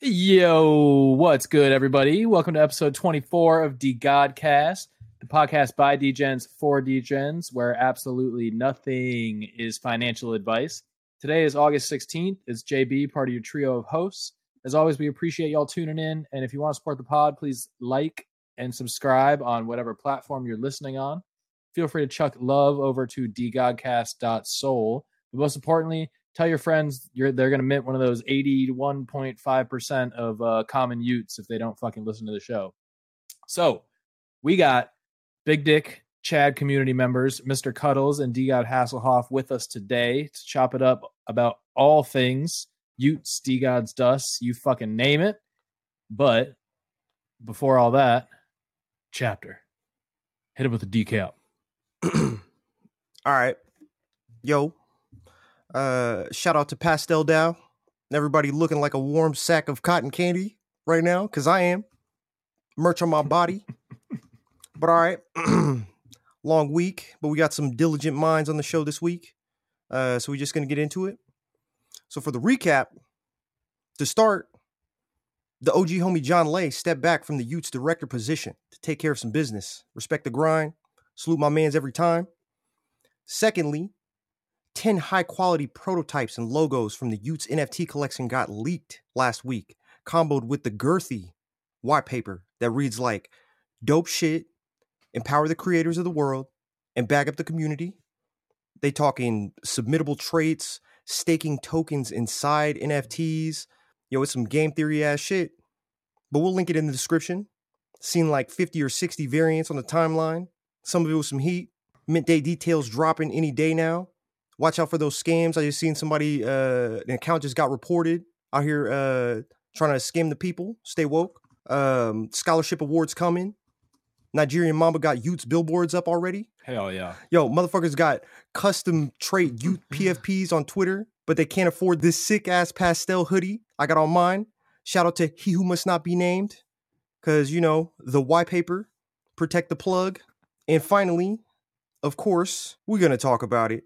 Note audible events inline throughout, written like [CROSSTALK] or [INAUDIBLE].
Yo, what's good, everybody? Welcome to episode 24 of DeGodCast, the podcast by DGens for DGens, where absolutely nothing is financial advice. Today is August 16th. It's JB, part of your trio of hosts. As always, we appreciate y'all tuning in. And if you want to support the pod, please like and subscribe on whatever platform you're listening on. Feel free to chuck love over to degodcast.sol. But most importantly, tell your friends you're they're going to mint one of those 81.5% of uh, common y00ts if they don't fucking listen to the show. So we got Big Dick Chad community members, Mr. Cuddles and DeGod Hasselhoff with us today to chop it up about all things y00ts, D God's dust, you fucking name it. But before all that, chapter. Hit it with a decap. [CLEARS THROAT] All right. Yo. Uh shout out to Pastel DAO. Everybody looking like a warm sack of cotton candy right now, because I am. Merch on my body. [LAUGHS] but all right. [CLEARS THROAT] Long week, but we got some diligent minds on the show this week. Uh, so we're just gonna get into it. So for the recap, to start, the OG homie John Lay stepped back from the y00ts director position to take care of some business. Respect the grind. Salute my mans every time. Secondly, 10 high quality prototypes and logos from the y00ts NFT collection got leaked last week, comboed with the girthy white paper that reads like dope shit, empower the creators of the world, and bag up the community. They talking submittable traits, staking tokens inside NFTs. Yo, it's some game theory ass shit. But we'll link it in the description. Seen like 50 or 60 variants on the timeline. Some of it with some heat. Mint day details dropping any day now. Watch out for those scams. I just seen somebody, uh, an account just got reported out here uh, trying to scam the people. Stay woke. Um, scholarship awards coming. Nigerian Mamba got y00ts billboards up already. Hell yeah. Yo, motherfuckers got custom trait [LAUGHS] y00t PFPs on Twitter, but they can't afford this sick ass pastel hoodie I got on mine. Shout out to He Who Must Not Be Named, because, you know, the white paper, protect the plug. And finally, of course, we're going to talk about it.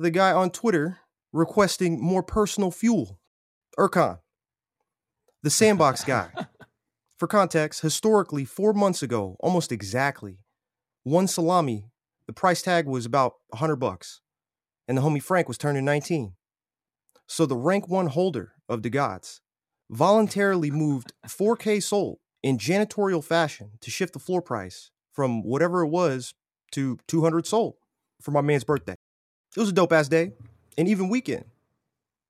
The guy on Twitter requesting more personal fuel, Erkan, the sandbox guy. [LAUGHS] For context, historically, four months ago, almost exactly, one salami, the price tag was about 100 bucks, and the homie Frank was turning 19. So the rank one holder of the gods voluntarily moved 4K sold in janitorial fashion to shift the floor price from whatever it was to 200 sold for my man's birthday. It was a dope ass day, and even weekend.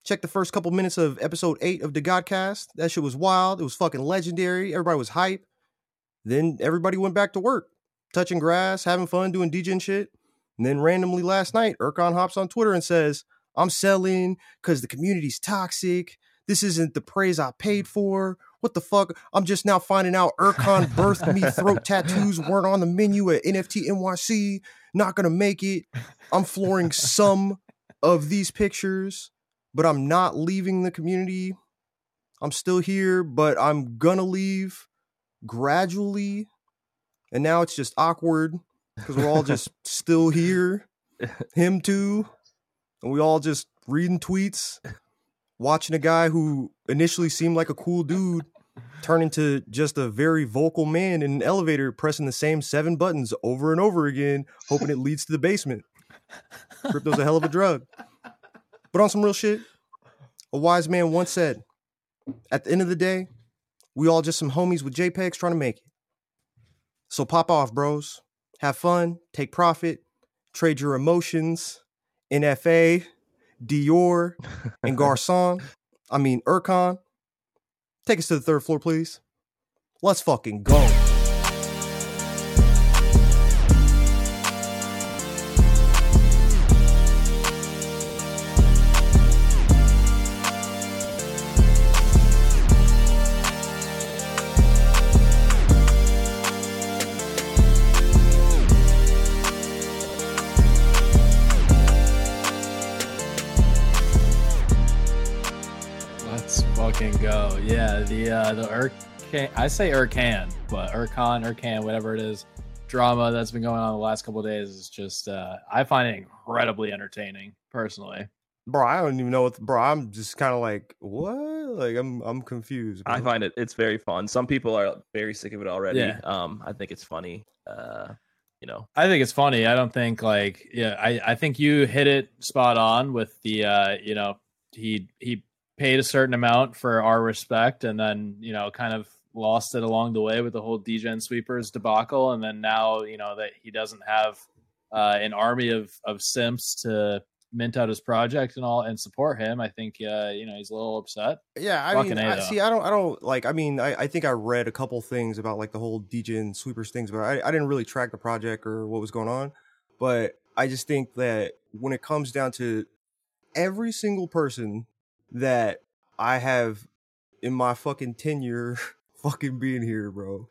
Check the first couple minutes of episode eight of the Godcast. That shit was wild. It was fucking legendary. Everybody was hype. Then everybody went back to work, touching grass, having fun, doing DJ and shit. And then randomly last night, Erkan hops on Twitter and says, I'm selling because the community's toxic. This isn't the praise I paid for. What the fuck? I'm just now finding out Erkan birthed me throat tattoos weren't on the menu at NFT NYC. Not gonna make it. I'm flooring some of these pictures, but I'm not leaving the community. I'm still here, but I'm gonna leave gradually. And now it's just awkward because we're all just [LAUGHS] still here. Him too. And we all just reading tweets, watching a guy who initially seemed like a cool dude turn into just a very vocal man in an elevator pressing the same seven buttons over and over again, hoping it [LAUGHS] leads to the basement. Crypto's a hell of a drug. But on some real shit, a wise man once said, at the end of the day, we all just some homies with JPEGs trying to make it. So pop off, bros. Have fun, take profit, trade your emotions, NFA, Dior, [LAUGHS] and Garcon. I mean, Erkan. Take us to the third floor, please. Let's fucking go. Go. Yeah, the uh the Urcan I say Urcan, but Urcon, Urcan, whatever it is, drama that's been going on the last couple of days is just uh I find it incredibly entertaining, personally. bro, I don't even know what. Bro, I'm just kind of like, what? Like, I'm I'm confused. I find it it's very fun. Some people are very sick of it already. Yeah. Um, I think it's funny. Uh, you know, I think it's funny. I don't think like yeah, I, I think you hit it spot on with the uh, you know, he he paid a certain amount for our respect and then, you know, kind of lost it along the way with the whole Degen sweepers debacle and then now, you know, that he doesn't have uh, an army of of simps to mint out his project and all and support him. I think uh, you know, he's a little upset. Yeah, I Fucking mean, I, see, I don't, I don't like. I mean, I, I think I read a couple things about like the whole and sweepers things, but I, I didn't really track the project or what was going on. But I just think that when it comes down to every single person that I have in my fucking tenure, [LAUGHS] fucking being here, bro.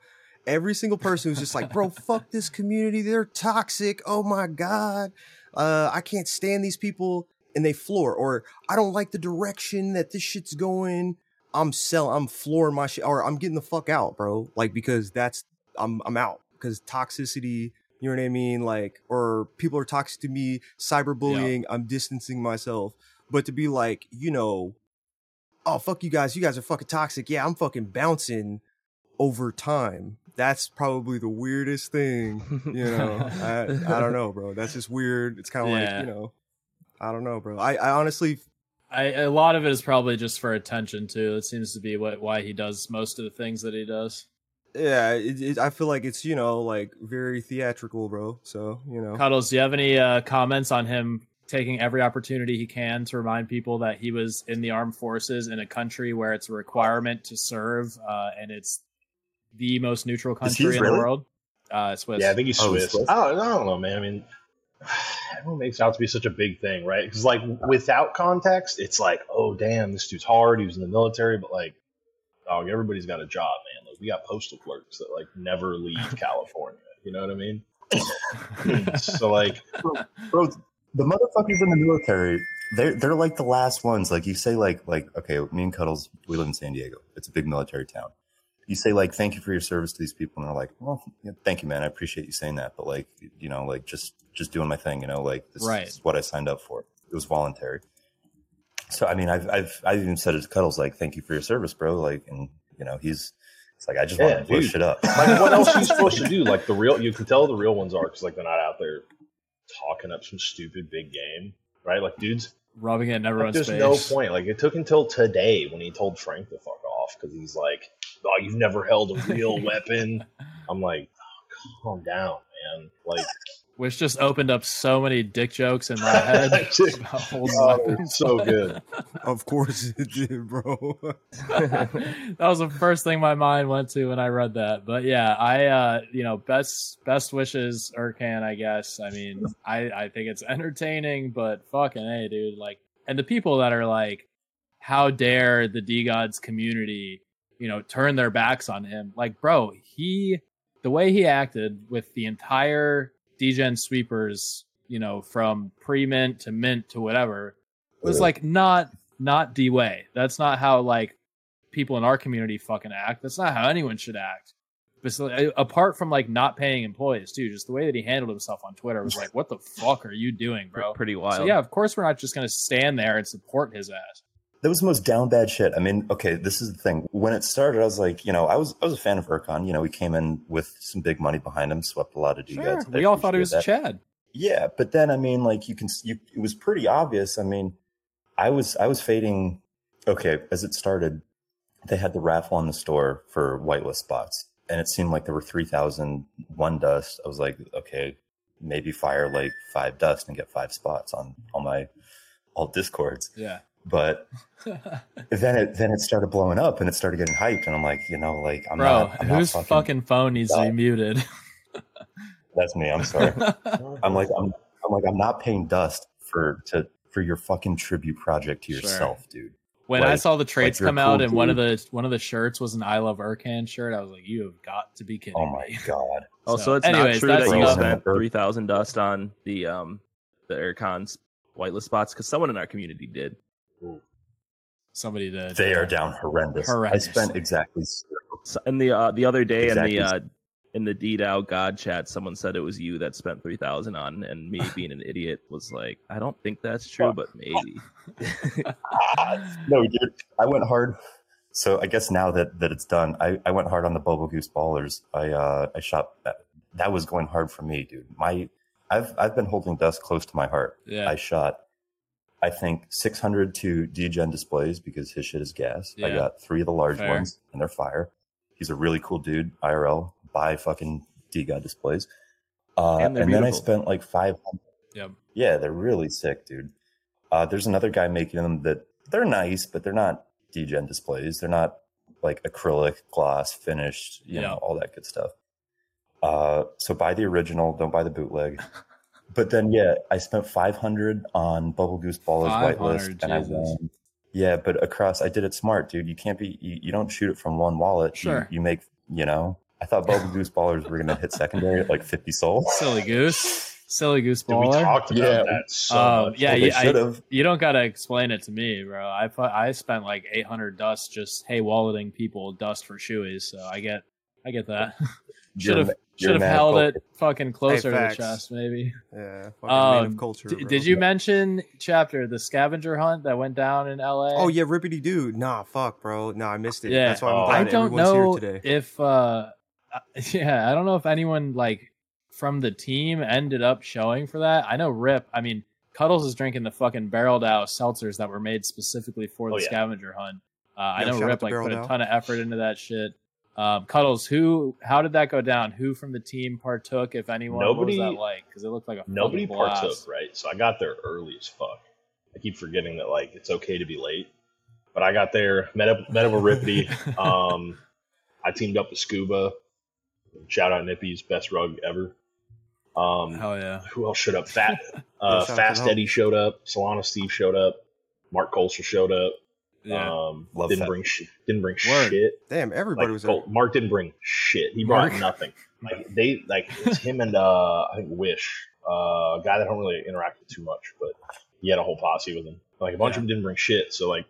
Every single person who's just like, bro, [LAUGHS] fuck this community. They're toxic. Oh my god, uh, I can't stand these people, and they floor. Or I don't like the direction that this shit's going. I'm selling. I'm flooring my shit, or I'm getting the fuck out, bro. Like because that's I'm I'm out because toxicity. You know what I mean? Like, or people are toxic to me. Cyberbullying. I'm distancing myself. But to be like, you know, oh fuck you guys, you guys are fucking toxic. Yeah, I'm fucking bouncing over time. That's probably the weirdest thing. You know, I I don't know, bro. That's just weird. It's kind of Yeah. like you know, I don't know, bro. I I honestly I a lot of it is probably just for attention too. It seems to be what why he does most of the things that he does. yeah, it, it, I feel like it's you know like very theatrical, bro. So you know, Cuddles, do you have any uh, comments on him taking every opportunity he can to remind people that he was in the armed forces in a country where it's a requirement to serve, uh, and it's the most neutral country in really? the world? Uh, Swiss. Yeah, I think he's Oh, he's Swiss. Swiss? I, don't, I don't know, man. I mean, [SIGHS] everyone makes it out to be such a big thing, right? Because like without context, it's like, oh damn, this dude's hard. He was in the military, but like, dog, everybody's got a job, man. Like we got postal clerks that like never leave [LAUGHS] California. You know what I mean? [LAUGHS] [LAUGHS] so like, bro the motherfuckers in the military they're they're like the last ones. Like you say like like okay me and cuddles we live in san diego. It's a big military town. You say like thank you for your service to these people and they're like well yeah, thank you man. I appreciate you saying that but like you know like just just doing my thing you know like this Right. is what i signed up for. It was voluntary. So i mean i've i've i've even said it to cuddles like thank you for your service bro. Like and you know he's it's like i just Yeah, want to push dude. it up. Like what else are you supposed to do? Like the real, you can tell the real ones are because like they're not out there talking up some stupid big game, right? Like dudes, rubbing it in like, there's face. no point. Like it took until today when he told Frank to fuck off because he's like, "Oh, you've never held a real [LAUGHS] weapon." I'm like, oh, calm down, man. Like, Which just opened up so many dick jokes in my head. [LAUGHS] oh, so good. [LAUGHS] of course it did, bro. [LAUGHS] that was the first thing my mind went to when I read that. But yeah, I uh you know, best best wishes Urkan, I guess. I mean, I I think it's entertaining, but fucking hey, dude, like and the people that are like, how dare the DeGods community, you know, turn their backs on him. Like, bro, he the way he acted with the entire DGen sweepers, you know, from pre-mint to mint to whatever, was Yeah. like not not D way. That's not how like people in our community fucking act. That's not how anyone should act. But so, apart from like not paying employees too, just the way that he handled himself on Twitter was like, what the fuck are you doing, bro? pretty wild. So yeah, of course we're not just gonna stand there and support his ass. That was the most down bad shit. I mean, okay, this is the thing. When it started, I was like, you know, I was I was a fan of Urcon. You know, he came in with some big money behind him, swept a lot of Sure, guys. we all thought he was Chad. Yeah, but then I mean, like you can, you, it was pretty obvious. I mean, I was I was fading. Okay, as it started, they had the raffle on the store for whitelist spots, and it seemed like there were three thousand one dust. I was like, okay, maybe fire like five dust and get five spots on all my all discords. Yeah. But then it then it started blowing up and it started getting hyped, and I'm like, you know, like I'm Bro, not. I'm whose not fucking, phone needs to be muted? [LAUGHS] That's me. I'm sorry. [LAUGHS] I'm like I'm I'm like I'm not paying dust for to for your fucking tribute project to Sure. yourself, dude. when I saw the traits you're come out cool, and one of the one of the shirts was an I love Urkan shirt, I was like, you have got to be kidding Oh my me. god. [LAUGHS] Oh, So, so it's anyways, not true that's that you spent three thousand dust on the um the Aircons whitelist spots because someone in our community did. Somebody did. They are down horrendous. Horrendous. I spent exactly So, and the uh, the other day in the uh, in the DDAO God chat, someone said it was you that spent three thousand on, and me [LAUGHS] being an idiot was like, I don't think that's true, but maybe. [LAUGHS] no, dude, I went hard. So I guess now that, that it's done, I, I went hard on the Bubble Goose Ballers. I uh, I shot that. That was going hard for me, dude. My I've I've been holding dust close to my heart. Yeah. I shot, I think 600 to DGen displays because his shit is gas. I got three of the large Fair. ones and they're fire. He's a really cool dude. IRL buy fucking DGod displays. Uh, And and then I spent like 500. Yep. Yeah, they're really sick, dude. Uh, there's another guy making them that they're nice, but they're not DGen displays. They're not like acrylic, gloss, finished, you Yeah. know, all that good stuff. Uh, so buy the original, don't buy the bootleg. [LAUGHS] but then, yeah, I spent 500 on Bubble Goose Ballers 500, whitelist, and I won. Yeah, but across, I did it smart, dude. You can't be, you, you don't shoot it from one wallet. You- Sure. You, make, you know, I thought Bubble [LAUGHS] Goose Ballers were going to hit secondary at like 50 souls. Silly goose. Silly goose Dude, we talked about Yeah. that so Um, much. yeah, Well, yeah, I- should have. You don't gotta explain it to me, bro. I fu- I spent like 800 dust just hey walleting people dust for shoeys, so I get I get that. [LAUGHS] should have should have held it fucking closer to the chest, maybe. Yeah, Um, culture. D- did you mention chapter the scavenger hunt that went down in L.A.? Oh yeah, rippity dude. Nah, fuck, bro. Nah, I missed it. Yeah. That's why I'm Oh. glad I don't know here today. if uh [LAUGHS] yeah, I don't know if anyone like from the team ended up showing for that. I know Rip, I mean Cuddles is drinking the fucking barreled out seltzers that were made specifically for the Oh, yeah. scavenger hunt. Uh, I know Rip like Barreled put a ton of effort into that shit. Um, Cuddles, who? How did that go down? Who from the team partook, if anyone? Nobody- what was that like? Because it looked like a Nobody blast. partook, right? So I got there early as fuck. I keep forgetting that like it's okay to be late, but I got there, met up, met up with Rippity. [LAUGHS] um, I teamed up with Scuba. Shout out Nippy's best rug ever. Um, Hell yeah! who else showed up? Fat, [LAUGHS] uh, shout out to Fast. Eddie showed up. Solana Steve showed up. Mark Colser showed up. Yeah, Um, Love didn't Fat. bring sh- didn't bring Word. shit. Damn, everybody Like was there. Mark didn't bring shit. He brought Mark? nothing. Like they like it's him and uh I think Wish, uh, a guy that I don't really interact with too much, but he had a whole posse with him. Like a bunch Yeah. of them didn't bring shit. So like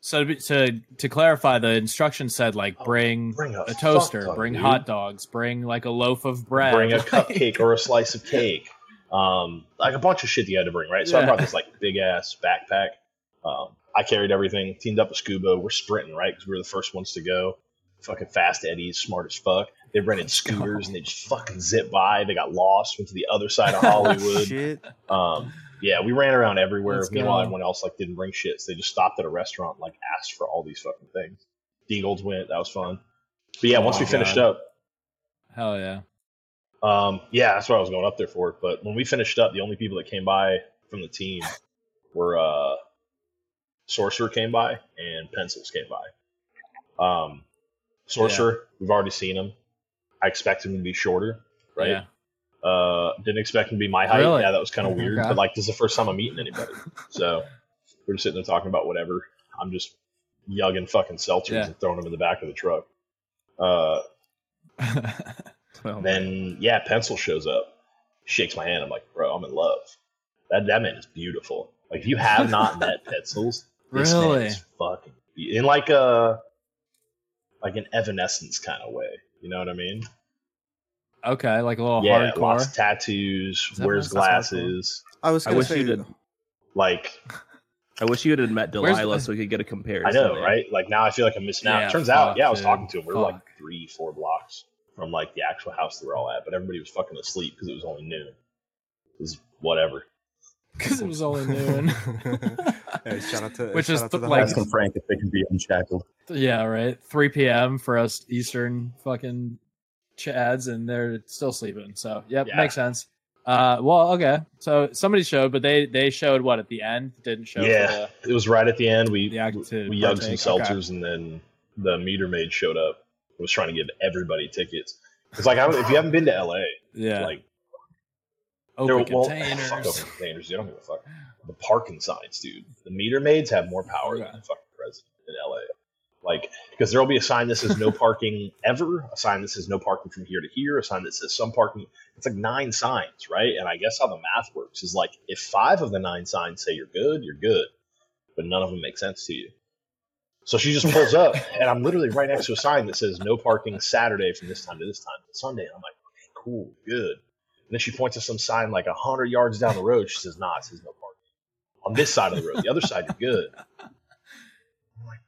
So to, be- to to clarify, the instructions said like Oh, bring, bring a a toaster, fuck ton, bring dude. hot dogs, bring like a loaf of bread, bring a [LAUGHS] cupcake or a slice of cake. Um, like a bunch of shit you had to bring, right? So I brought this like big ass backpack. Um, I carried everything, teamed up with Scuba. We're sprinting, right? Because we were the first ones to go. Fucking fast Eddie's smart as fuck. They rented scooters and they just fucking zip by. They got lost, went to the other side of [LAUGHS] Hollywood. Shit. um, yeah, we ran around everywhere. Let's Meanwhile, go. everyone else like didn't bring shit. So they just stopped at a restaurant, and, like asked for all these fucking things. Deagles went. That was fun. But yeah, Oh once we finished up, Hell yeah! um, yeah, that's what I was going up there for. But when we finished up, the only people that came by from the team were uh, Sorcerer came by and Pencils came by. Um, Sorcerer, we've already seen him. I expect him to be shorter, right? Yeah. Uh, didn't expect him to be my height. Really? Yeah, that was kind of weird. But like, this is the first time I'm meeting anybody, so we're just sitting there talking about whatever. I'm just yugging fucking seltzers Yeah. and throwing them in the back of the truck. Uh, Well, [LAUGHS] then yeah, Pencil shows up, shakes my hand. I'm like, bro, I'm in love. That that man is beautiful. Like if you have not met [LAUGHS] Pencils, this man Really? is fucking in like a like an evanescence kind of way. You know what I mean? okay, like a little yeah, hardcore. lots of tattoos, wears glasses. I was I wish you did. Like I wish you had met Where's Delilah the- so we could get a comparison. I know, man. right? Like now I feel like I'm missing out. Yeah, Turns out, yeah, I was dude. talking to him. We were like Fuck. three, four blocks from like the actual house that we're all at, but everybody was fucking asleep because it was only noon. It was whatever. Because it was only noon. [LAUGHS] hey, shout out to [LAUGHS] Which is out to th- the like- homies. Asking Frank if they can be unshackled. yeah, right. 3 p.m. for us Eastern fucking chads, and they're still sleeping. So, yep, Yeah. makes sense. Uh, well, okay. So somebody showed, but they they showed what at the end didn't show. for Yeah, it was right at the end. We The act we yugged some partake, okay. seltzers, and then the meter maid showed up. and Was trying to give everybody tickets. It's like if you haven't been to LA, yeah, like open there- [LAUGHS] well, containers. fuck open containers. You don't give a fuck. The parking signs, dude. The meter maids have more power Yeah. than the fucking president in LA. Like, because there will be a sign that says no [LAUGHS] parking ever, a sign that says no parking from here to here, a sign that says some parking. It's like nine signs, right? And I guess how the math works is like if five of the nine signs say you're good, you're good, but none of them make sense to you. So she just pulls up, and I'm literally right next to a sign that says no parking Saturday from this time to this time. To Sunday, and I'm like, okay, cool, good. And then she points to some sign like hundred yards down the road. She says, "Nah, it says no parking on this side of the road. The other side, you're good." I'm like,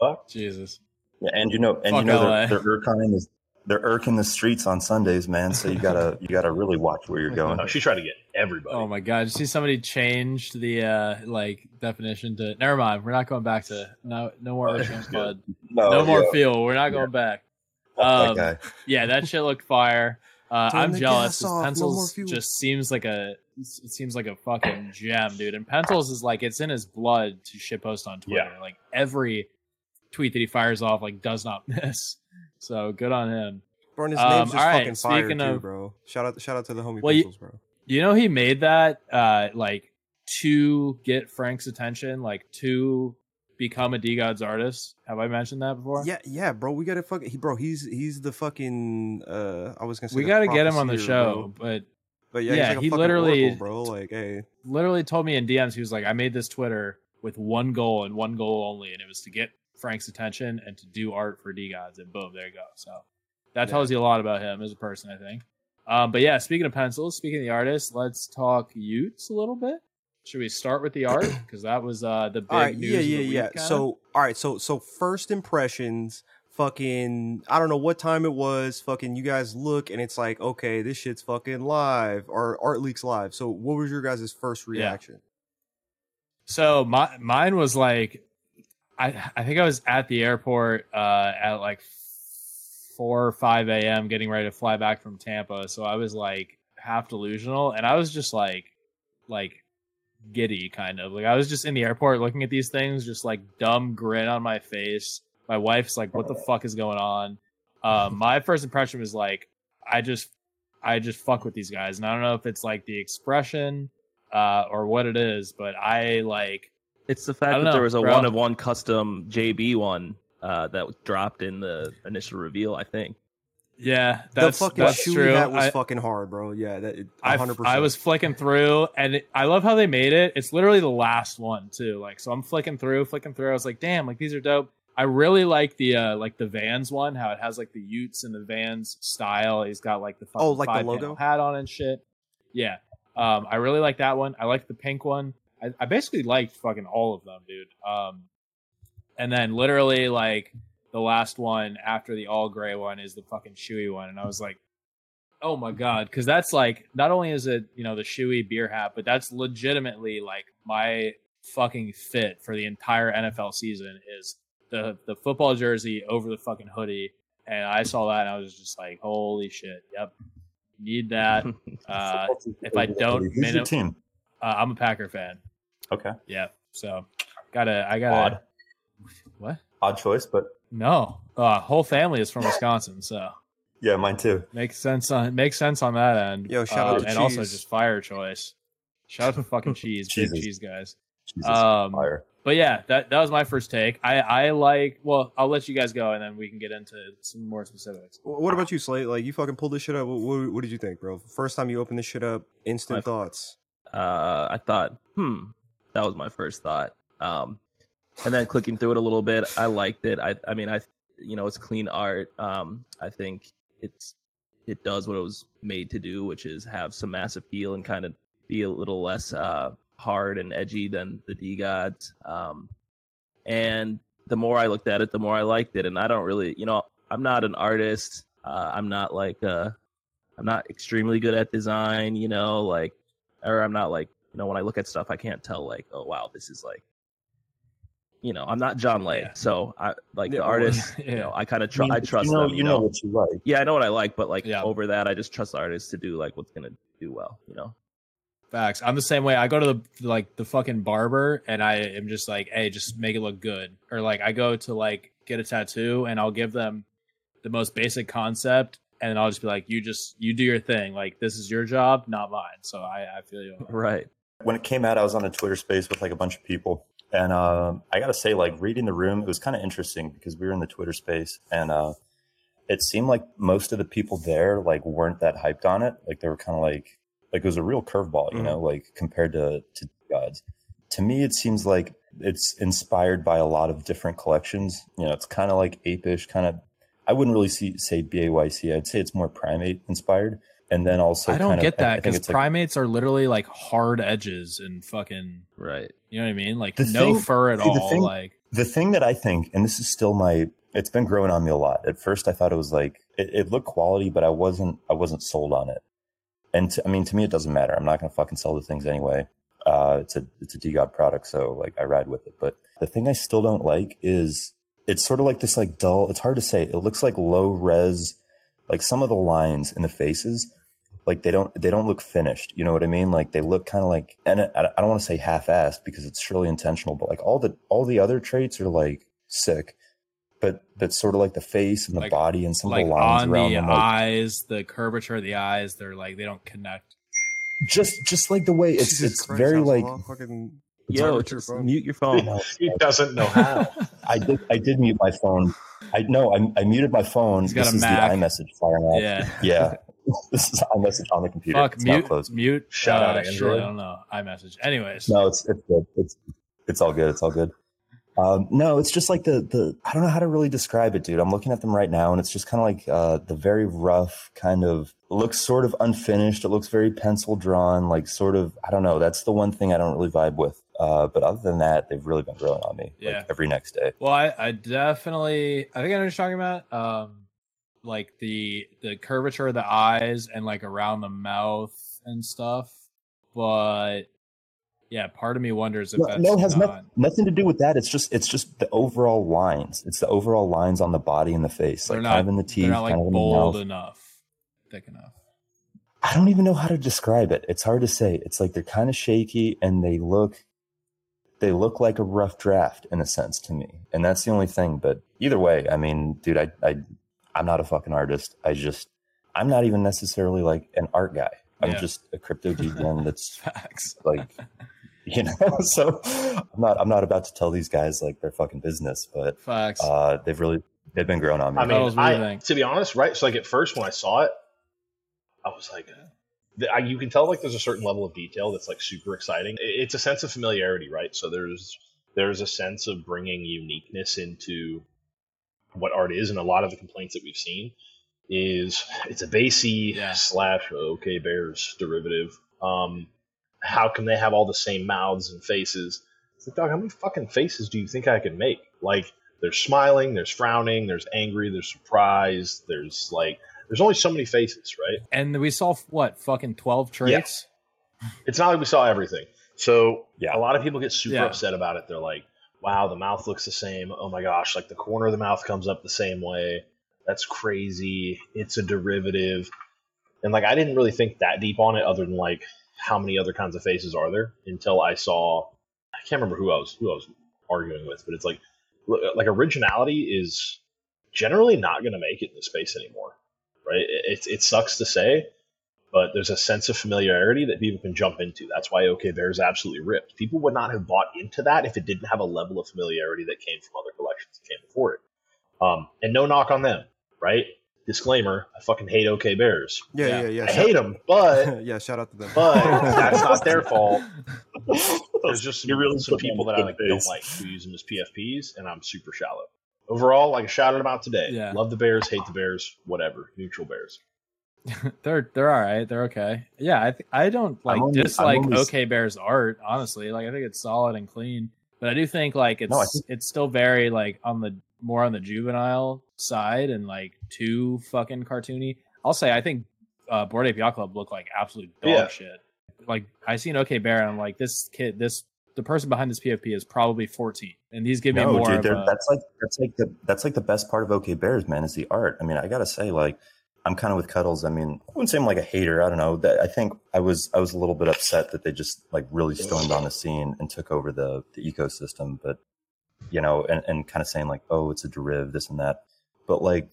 fuck. Jesus. Yeah, and you know, and Fuck you know, LA. they're, they're irking is they're irking the streets on Sundays, man. So you gotta you gotta really watch where you're [LAUGHS] going. No, she tried to get everybody. Oh my god! Did you see somebody changed the uh like definition to? Never mind. We're not going back to no no more [LAUGHS] Oh, ocean blood. No, No more yeah, fuel. We're not going back. fuck Um, that guy. Yeah, that shit looked fire. Uh, I'm jealous. gas 'cause no Pencils just seems like a it seems like a fucking gem, dude. And Pencils is like it's in his blood to shitpost on Twitter. Yeah. Like every tweet that he fires off, like does not [LAUGHS] miss. So good on him. Bro, and his Um, name's just all right, fucking fire speaking too, of- bro. Shout out, shout out to the homie Well, pencils, bro. You know he made that uh like to get Frank's attention, like to become a DeGods artist. Have I mentioned that before? Yeah, yeah, bro. We gotta fuck, he, bro. He's he's the fucking. uh I was gonna say we got to get him on the show, bro. but But yeah, Yeah, he's like he literally- oracle, bro. Like, hey, literally told me in DMs he was like, I made this Twitter with one goal and one goal only, and it was to get Frank's attention and to do art for DeGods, and boom, there you go. So that tells you a lot about him as a person, I think. Um, but yeah, speaking of pencils, speaking of the artist, let's talk y00ts a little bit. Should we start with the art [CLEARS THROAT] because that was uh, the big right, news? yeah, of the yeah, yeah. kinda? So, all right, so so first impressions. Fucking, I don't know what time it was. Fucking, you guys look and it's like, okay, this shit's fucking live or Art Leaks live. So, what was your guys' first reaction? So my mine was like, I I think I was at the airport uh, at like four or five a.m. getting ready to fly back from Tampa. So I was like half delusional, and I was just like like giddy kind of like I was just in the airport looking at these things, just like dumb grin on my face. My wife's like, "What the fuck is going on?" Um, [LAUGHS] my first impression was like, I just I just fuck with these guys, and I don't know if it's like the expression uh, or what it is, but I like It's the fact that know, there was a bro. one of one custom JB one uh, that was dropped in the initial reveal. I think. Yeah, that's the fucking that's true. that was I, fucking hard, bro. Yeah, that 100%. I was flicking through, and it, I love how they made it. It's literally the last one too. Like, so I'm flicking through, flicking through. I was like, damn, like these are dope. I really like the uh like the Vans one, how it has like the y00ts and the Vans style. He's got like the fucking Oh, like the logo? hat on and shit. Yeah, um, I really like that one. I like the pink one. I, I basically liked fucking all of them, dude. Um, and then literally like the last one after the all gray one is the fucking shoey one, and I was like, oh my god, because that's like not only is it you know the shoey beer hat, but that's legitimately like my fucking fit for the entire NFL season is the the football jersey over the fucking hoodie, and I saw that and I was just like, holy shit, yep, need that. [LAUGHS] Uh, if I don't who's your team? uh, I'm a Packer fan. Okay, Yeah, so gotta I gotta odd, what? odd choice, but No, uh, whole family is from Wisconsin, so yeah, mine too. makes sense on makes sense on that end. Yo, shout out Uh, to and also Cheese. just fire choice. Shout out to fucking [LAUGHS] cheese, big cheese guys. Jesus, Um, fire. But yeah, that that was my first take. I I like. Well, I'll let you guys go, and then we can get into some more specifics. What about you, Slate? Like, you fucking pulled this shit up. What, what, what did you think, bro? First time you opened this shit up, instant My- thoughts. uh, I thought, hmm, that was my first thought. Um, and then clicking through it a little bit, I liked it. I, I mean, I, you know, it's clean art. Um, I think it's, it does what it was made to do, which is have some mass appeal and kind of be a little less uh, hard and edgy than the DeGods. Um, and the more I looked at it, the more I liked it. And I don't really, you know, I'm not an artist. Uh, I'm not like, uh, I'm not extremely good at design, you know, like, or I'm not like, you know, when I look at stuff, I can't tell like, oh wow, this is like, you know, I'm not John Lay, Yeah. so I like Yeah, the artist. yeah. [LAUGHS] You know, I kind of I, mean, I trust you know, them. you know what you like. yeah, I know what I like, but like Yeah. over that, I just trust the artist to do like what's gonna do well. You know, Facts. I'm the same way. I go to the like the fucking barber, and I am just like, hey, just make it look good. Or like I go to like get a tattoo, and I'll give them the most basic concept, and then I'll just be like, you just you do your thing. Like this is your job, not mine. So I I feel you. [LAUGHS] right? when it came out, I was on a Twitter space with like a bunch of people. And um, I got to say, like reading the room, it was kind of interesting because we were in the Twitter space and uh, it seemed like most of the people there like weren't that hyped on it. Like they were kind of like, like it was a real curveball, you Mhm. know, like compared to, to gods. To me, it seems like It's inspired by a lot of different collections. You know, it's kind of like apish, kind of. I wouldn't really see, say BAYC. I'd say it's more primate inspired. And then also, I don't kind of- get I- I that because it's like- primates are literally like hard edges and fucking. Right. You know what I mean? Like The no thing- fur at see, the all. thing- like The thing that I think, and this is still my, it's been growing on me a lot. At first, I thought it was like it, it looked quality, but I wasn't, I wasn't sold on it. And to, I mean, to me, it doesn't matter. I'm not going to fucking sell the things anyway. Uh, it's a, it's a DGOD product, so like I ride with it. But the thing I still don't like is it's sort of like this like dull. It's hard to say. It looks like low res, like some of the lines in the faces like they don't they don't look finished you know what i mean like they look kind of like and i, I don't want to say half-assed because it's surely intentional but like all the all the other traits are like sick but but sort of like the face and the Like- body and some like of the lines on around the them like, eyes, the curvature of the eyes, they're like they don't connect. just just like the way it's Jesus it's Christ, very like fucking Yo, Turn your mute your phone. no, [LAUGHS] He doesn't know how. [LAUGHS] i did i did mute my phone i know i, I muted my phone this is Mac. the iMessage firing off Yeah. yeah [LAUGHS] this is iMessage on the computer Fuck it's mute closed mute. Shout out uh, shit, Android. I don't know. iMessage. Anyways. No, it's it's good. It's it's all good. It's all good. Um, no, it's just like the the I don't know how to really describe it, dude. I'm looking at them right now, and it's just kind of like uh, the very rough kind of looks sort of unfinished. It looks very pencil drawn, like sort of I don't know. That's the one thing I don't really vibe with. Uh, but other than that, they've really been growing on me. Yeah. Like every next day. Well, I, I definitely I think I know what you're talking about. Um like the the curvature of the eyes and like around the mouth and stuff. But yeah, part of me wonders if No, that's no, it has not no, nothing to do with that. It's just it's just the overall lines. It's the overall lines on the body and the face, They're like not- kind of in the teeth, they're not like kind of bold enough, thick enough. I don't even know how to describe it. It's hard to say. It's like they're kind of shaky and they look they look like a rough draft in a sense to me. And that's the only thing. But either way, I mean, dude, I I I'm not a fucking artist. I just I'm not even necessarily like an art guy. I'm Yeah. just a crypto [LAUGHS] DJM that's Facts. like you know, [LAUGHS] so I'm not I'm not about to tell these guys like their fucking business, but Facts. uh they've really they've been growing on me. I mean, what do you I, to be honest, right? So like at first when I saw it, I was like, the, I, you can tell like there's a certain level of detail that's like super exciting. It- It's a sense of familiarity, right? So there's there's a sense of bringing uniqueness into what art is, and a lot of the complaints that we've seen is it's a BAYC Yeah. slash OK Bears derivative. Um, how can they have all the same mouths and faces? It's like, dog, how many fucking faces do you think I can make? Like, there's smiling, there's frowning, there's angry, there's surprised, there's like, there's only so many faces, right? and we saw what fucking twelve traits. It's not like we saw everything. So Yeah. a lot of people get super Yeah. upset about it. They're like, wow, the mouth looks the same. Oh my gosh, like the corner of the mouth comes up the same way. That's crazy. It's a derivative. And like I didn't really think that deep on it other than like how many other kinds of faces are there until I saw I can't remember who I was who I was arguing with, but it's like like originality is generally not going to make it in the space anymore, right? It, it, it sucks to say, but there's a sense of familiarity that people can jump into. That's why OK Bear is absolutely ripped. People would not have bought into that if it didn't have a level of familiarity that came from other collections that came before it. Um, and no knock on them, right? Disclaimer: I fucking hate OK Bears. Yeah, Yeah. yeah, yeah. I shout- hate them, but [LAUGHS] yeah, shout out to them. but [LAUGHS] that's not their fault. There's just some, really some people that I like don't like who use them as PFPs, and I'm super shallow. Overall, like I shouted them out today. Yeah. Love the Bears, hate the Bears, whatever. Neutral Bears. [LAUGHS] they're they're all right. They're okay. Yeah, I th- I don't like only- dislike only- OK Bear's art. Honestly, like I think it's solid and clean, but I do think like it's No, think- it's still very like on the more on the juvenile side and like too fucking cartoony. I'll say I think uh, Bored Ape Yacht Club looked like absolute dog Yeah. shit. Like I seen OK Bear and I'm like this kid this the person behind this PFP is probably 14, and these give me more dude, a, that's like that's like the that's like the best part of OK Bears, man, is the art. I mean, I gotta say, like, I'm kind of with Cuddles. I mean, I wouldn't say I'm like a hater. I don't know. That I think I was I was a little bit upset that they just like really stormed on the scene and took over the the ecosystem. But you know, and and kind of saying like, oh, it's a deriv, this and that. But like,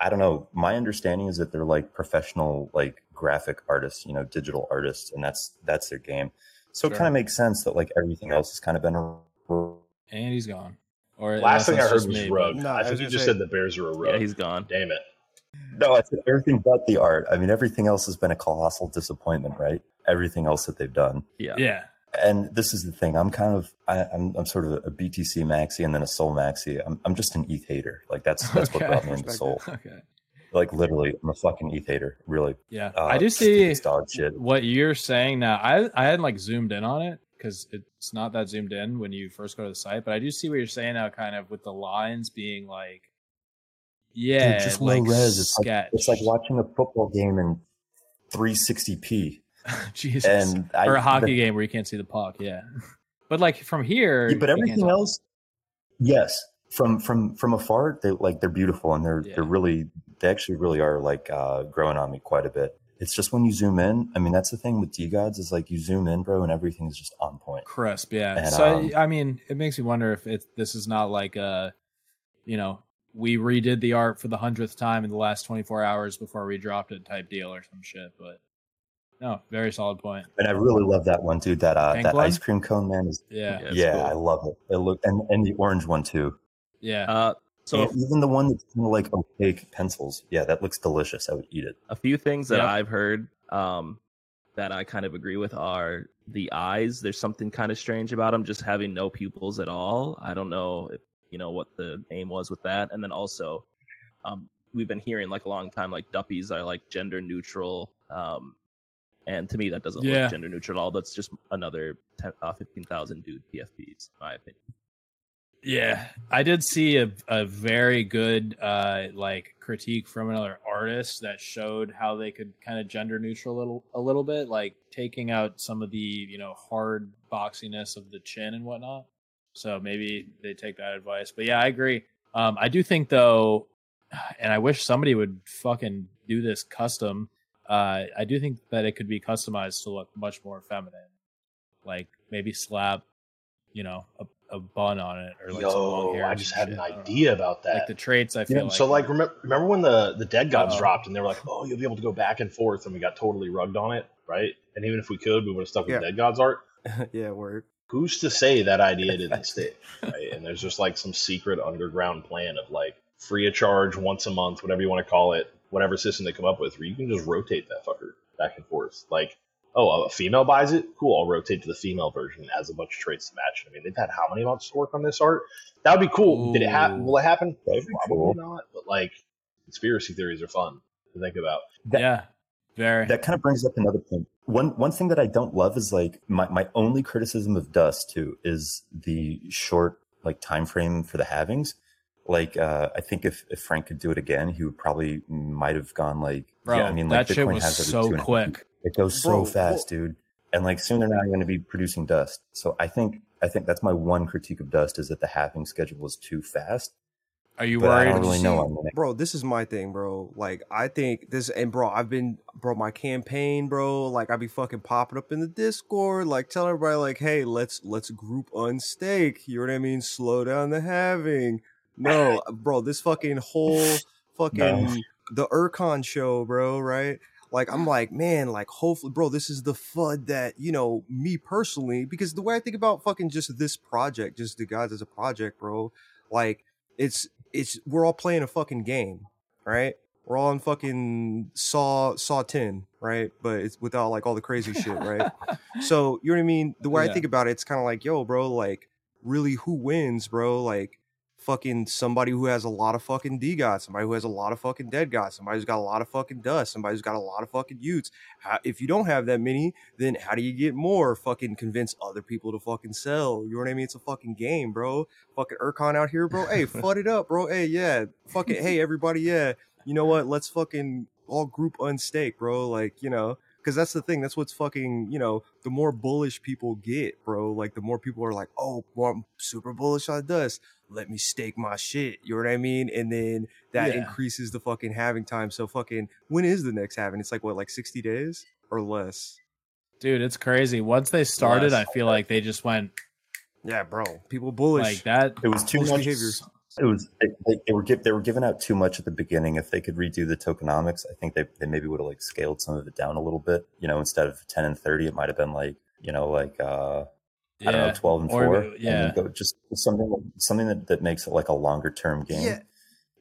I don't know. My understanding is that they're like professional, like graphic artists, you know, digital artists, and that's that's their game. So Sure. it kind of makes sense that like everything else has kind of been. A, and he's gone. Or Last thing I heard was just me, rug. No, I I think you just say- said the Bears are a rug. Yeah, he's gone. Damn it. No, I said everything but the art. I mean, everything else has been a colossal disappointment, right? Everything else that they've done. Yeah. Yeah, and this is the thing. I'm kind of I, I'm I'm sort of a BTC maxi and then a SOL maxi. I'm I'm just an ETH hater. Like that's that's what brought me into SOL. Okay. Like literally, I'm a fucking ETH hater. Really, Yeah, uh, I do see dog shit. what you're saying now. I I hadn't like zoomed in on it because it's not that zoomed in when you first go to the site, but I do see what you're saying now, kind of with the lines being like, yeah, just like low res. It's like, it's like watching a football game in 360p. [LAUGHS] Jesus, And I, or a hockey but- game where you can't see the puck. Yeah, but like from here, Yeah, but everything else, yes, from from from afar, they like they're beautiful and they're Yeah. they're really they actually really are like uh, growing on me quite a bit. It's just when you zoom in. I mean, that's the thing with DeGods is like you zoom in, bro, and everything is just on point. crisp. Yeah. And, so um, I mean, it makes me wonder if it this is not like a, you know, we redid the art for the hundredth time in the last 24 hours before we dropped it type deal or some shit. But no, very solid point. And I really love that one, dude. That uh, Pink that one? ice cream cone man is Yeah. Yeah, yeah, cool. I love it. It look and and the orange one too. Yeah. Uh, so and even the one that's kind of like opaque pencils. Yeah, that looks delicious. I would eat it. a few things that Yep. I've heard um, that I kind of agree with are the eyes. There's something kind of strange about them, just having no pupils at all. I don't know if you know what the aim was with that. And then also, um, we've been hearing like a long time like duppies are like gender neutral. Um, and to me, that doesn't Yeah. look gender neutral at all. That's just another 10, uh, 15,000 dude PFPs, in my opinion. Yeah, I did see a, a very good uh like critique from another artist that showed how they could kind of gender neutral a little a little bit, like taking out some of the you know hard boxiness of the chin and whatnot. So maybe they take that advice. But yeah, I agree. Um, I do think though, and I wish somebody would fucking do this custom. Uh, I do think that it could be customized to look much more feminine, like maybe slap, you know, a, a bun on it or like some long Yo, hair. I just had shit. an I don't know. idea about that. Like the traits, I feel like. so like remember, remember when the the dead gods Uh-oh. dropped and they were like, oh, you'll be able to go back and forth, and we got totally rugged on it, right? And even if we could, we would have stuck with Yeah. dead gods art. [LAUGHS] yeah, word. Who's to say that idea didn't [LAUGHS] stick? Right? And there's just like some secret underground plan of like free of charge once a month, whatever you want to call it, whatever system they come up with, where you can just rotate that fucker back and forth. Like, oh, a female buys it, cool. I'll rotate to the female version as a bunch of traits to match. I mean, they've had how many months to work on this art? That would be cool. Did it happen? Will it happen? Probably cool. not. But like, conspiracy theories are fun to think about. That- yeah, very. That kind of brings up another point. One one thing that I don't love is like my, my only criticism of Dust too is the short like time frame for the halvings. Like uh, I think if, if Frank could do it again, he would probably might have gone like Bro, yeah. I mean like that shit Bitcoin was has every so two and a half quick. It goes so Bro, fast, dude. And like soon they're not going to be producing Dust. So I think I think that's my one critique of Dust is that the halving schedule was too fast. Are you But I don't really See, know. I'm bro this is my thing bro. Like i think this and bro i've been bro my campaign bro like i be fucking popping up in the discord like telling everybody like hey let's let's group unstake you know what i mean? Slow down the halving. No [LAUGHS] bro this fucking whole fucking the urcon show bro right? Like i'm like man like hopefully bro this is the fud that you know me personally because the way i think about fucking just this project just the guys as a project bro like it's it's we're all playing a fucking game, right? We're all in fucking Saw Saw 10, right? But it's without like all the crazy shit, right? [LAUGHS] So you know what I mean? The way Yeah. I think about it, it's kind of like, yo, bro, like really who wins, bro? Like fucking somebody who has a lot of fucking DeGods, somebody who has a lot of fucking dead gods, somebody who's got a lot of fucking dust, somebody who's got a lot of fucking y00ts. How, if you don't have that many, then how do you get more? Fucking convince other people to fucking sell. You know what I mean? It's a fucking game, bro. Fucking Urcon out here, bro. Hey, [LAUGHS] fud it up, bro. Hey, yeah. Fucking hey, everybody, yeah. You know what? Let's fucking all group unstake, bro. Like, you know, because that's the thing. That's what's fucking, you know, the more bullish people get, bro. Like, the more people are like, oh, well, I'm super bullish on dust. Let me stake my shit. You know what I mean? And then that Yeah. increases the fucking halving time. So, fucking, when is the next halving? It's like, what, like 60 days or less? Dude, it's crazy. Once they started, Less. I feel like they just went Yeah, bro. People bullish. like that. it was too much. behavior. It was they, they, they were give, they were giving out too much at the beginning. If they could redo the tokenomics, I think they, they maybe would have like scaled some of it down a little bit. You know, instead of ten and thirty, it might have been like you know like uh, I don't know twelve and Or, four. yeah. and go just something something that, that makes it like a longer term game. Yeah.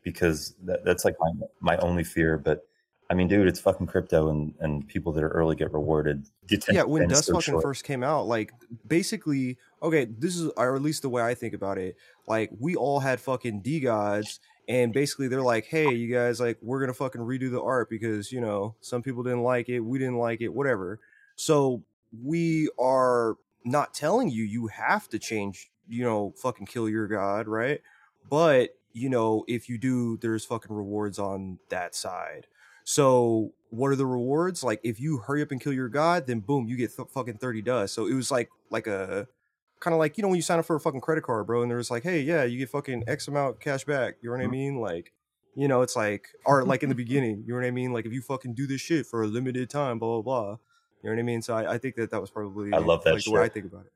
because that, that's like my my only fear. But I mean, dude, it's fucking crypto, and and people that are early get rewarded. Yeah, when Dust so fucking short. first came out, like basically, okay, this is or at least the way I think about it. Like we all had fucking DeGods, and basically they're like, hey, you guys, like we're gonna fucking redo the art because you know some people didn't like it, we didn't like it, whatever. So we are not telling you you have to change, you know, fucking kill your god, right? But you know, if you do, there's fucking rewards on that side. So what are the rewards? Like if you hurry up and kill your god, then boom, you get th- fucking 30 dust. So it was like like a kind of like you know when you sign up for a fucking credit card, bro, and there was like, hey, yeah, you get fucking X amount cash back. You know what I mm-hmm. mean? Like, you know, it's like or like in the [LAUGHS] beginning, you know what I mean? Like if you fucking do this shit for a limited time, blah blah blah. You know what I mean? So I, I think that that was probably I love that like, the way I think about it.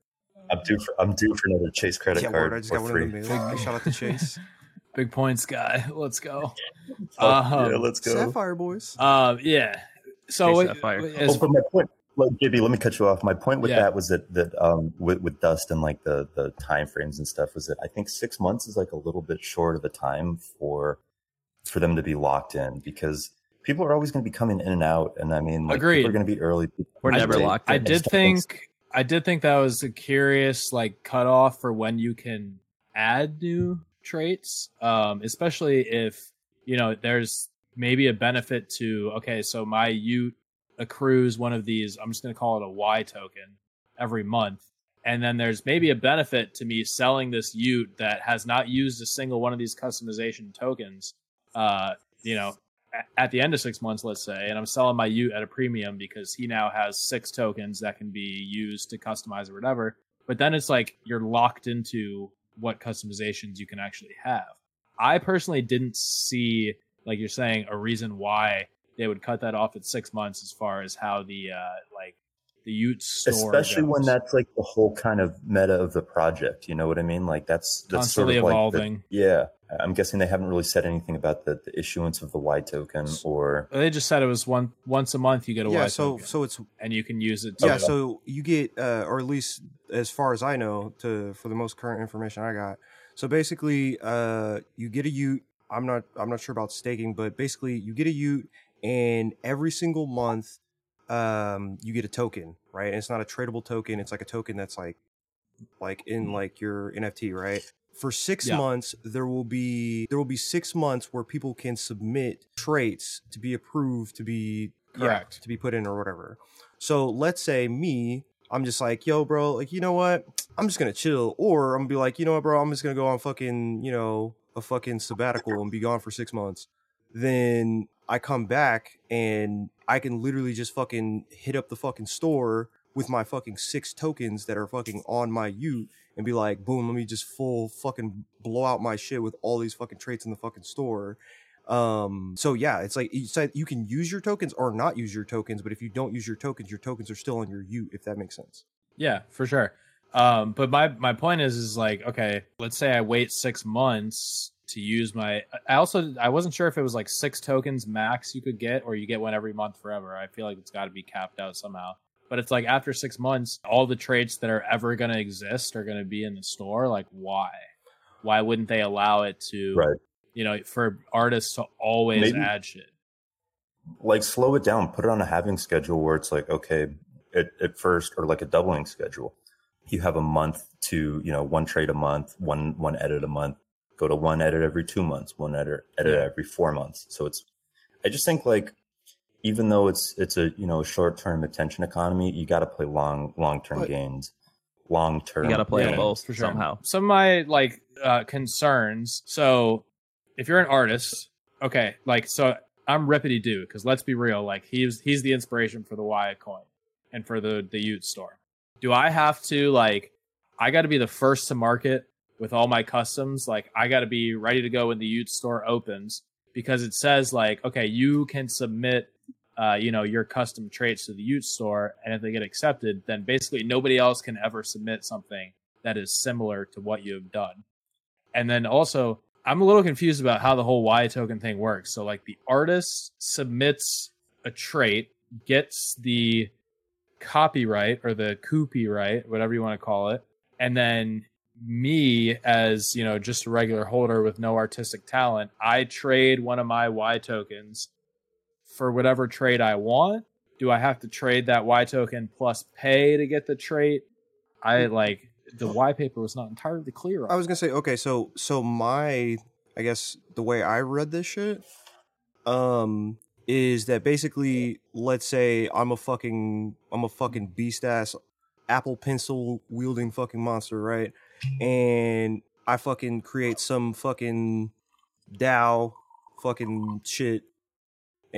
I'm due for I'm due for another Chase credit yeah, card word, I just got one them. man. Shout out to Chase. [LAUGHS] Big points guy. [LAUGHS] Let's go. Fuck [LAUGHS] yeah, Um, let's go. Sapphire boys. Um, yeah. So Hey, what- Sapphire. as- oh, but my point, like, JB, let me cut you off. My point with Yeah. that was that that um with, with Dust and like the the time frames and stuff was that I think six months is like a little bit short of a time for for them to be locked in because people are always going to be coming in and out, and I mean, like, Agreed. people are going to be early. We're I never did- locked. I did just think think I did think that was a curious like cutoff for when you can add new traits, um, especially if you know there's maybe a benefit to okay, so my y00t accrues one of these. I'm just going to call it a Y token every month, and then there's maybe a benefit to me selling this y00t that has not used a single one of these customization tokens. Uh, you know, at the end of six months, let's say, and I'm selling my y00t at a premium because he now has six tokens that can be used to customize or whatever. But then it's like you're locked into what customizations you can actually have. I personally didn't see, like you're saying, a reason why they would cut that off at six months as far as how the uh like the y00t store Especially when that's like the whole kind of meta of the project. You know what I mean? Like that's that's Constantly sort of evolving. Like the, yeah, I'm guessing they haven't really said anything about the, the issuance of the Y token or they just said it was one once a month you get a Yeah, Y so token, so it's and you can use it. To, yeah so you get uh or at least as far as i know to for the most current information i got so basically uh you get a y00t i'm not i'm not sure about staking but basically you get a y00t and every single month um you get a token right? And it's not a tradable token it's like a token that's like like in like your nft right for six Yeah. months there will be there will be six months where people can submit traits to be approved to be yeah, Correct. to be put in or whatever so let's say me, I'm just like, yo, bro, like, you know what? I'm just gonna chill. Or I'm gonna be like, you know what, bro, I'm just gonna go on fucking, you know, a fucking sabbatical and be gone for six months. Then I come back and I can literally just fucking hit up the fucking store with my fucking six tokens that are fucking on my y00t and be like, boom, let me just full fucking blow out my shit with all these fucking traits in the fucking store. Um, so yeah, it's like like you can use your tokens or not use your tokens, but if you don't use your tokens, your tokens are still on your y00t, if that makes sense. Yeah, for sure. Um, but my my point is is like okay, let's say I wait six months to use my. I also I wasn't sure if it was like six tokens max you could get, or you get one every month forever. I feel like it's got to be capped out somehow. But it's like after six months, all the traits that are ever going to exist are going to be in the store. Like why? Why wouldn't they allow it to? Right. You know, for artists to always Maybe- add shit. like slow it down, put it on a halving schedule where it's like, okay, at, at first, or like a doubling schedule. You have a month to, you know, one trade a month, one one edit a month, go to one edit every two months, one edit edit every four months. So it's I just think like even though it's it's a you know short term attention economy, you gotta play long long term But- gains. Long term You got to play Yeah, both for sure. somehow. Some of my like uh, concerns. So, if you're an artist, okay, like so, I'm Rippity Doo because let's be real, like he's he's the inspiration for the Wyatt coin and for the the y00t store. Do I have to like? I got to be the first to market with all my customs. Like I got to be ready to go when the y00t store opens because it says like, okay, you can submit. Uh, you know your custom traits to the y00t store, and if they get accepted, then basically nobody else can ever submit something that is similar to what you've done. And then also, I'm a little confused about how the whole Y token thing works. So, like, the artist submits a trait, gets the copyright or the copyright, whatever you want to call it, and then me as you know just a regular holder with no artistic talent i trade one of my y tokens for whatever trade I want? Do I have to trade that Y token plus pay to get the trait? I like the Y paper was not entirely clear. I was gonna say, okay, so so my I guess the way I read this shit, um, is that basically, let's say I'm a fucking I'm a fucking beast ass Apple pencil wielding fucking monster, right? And I fucking create some fucking DAO fucking shit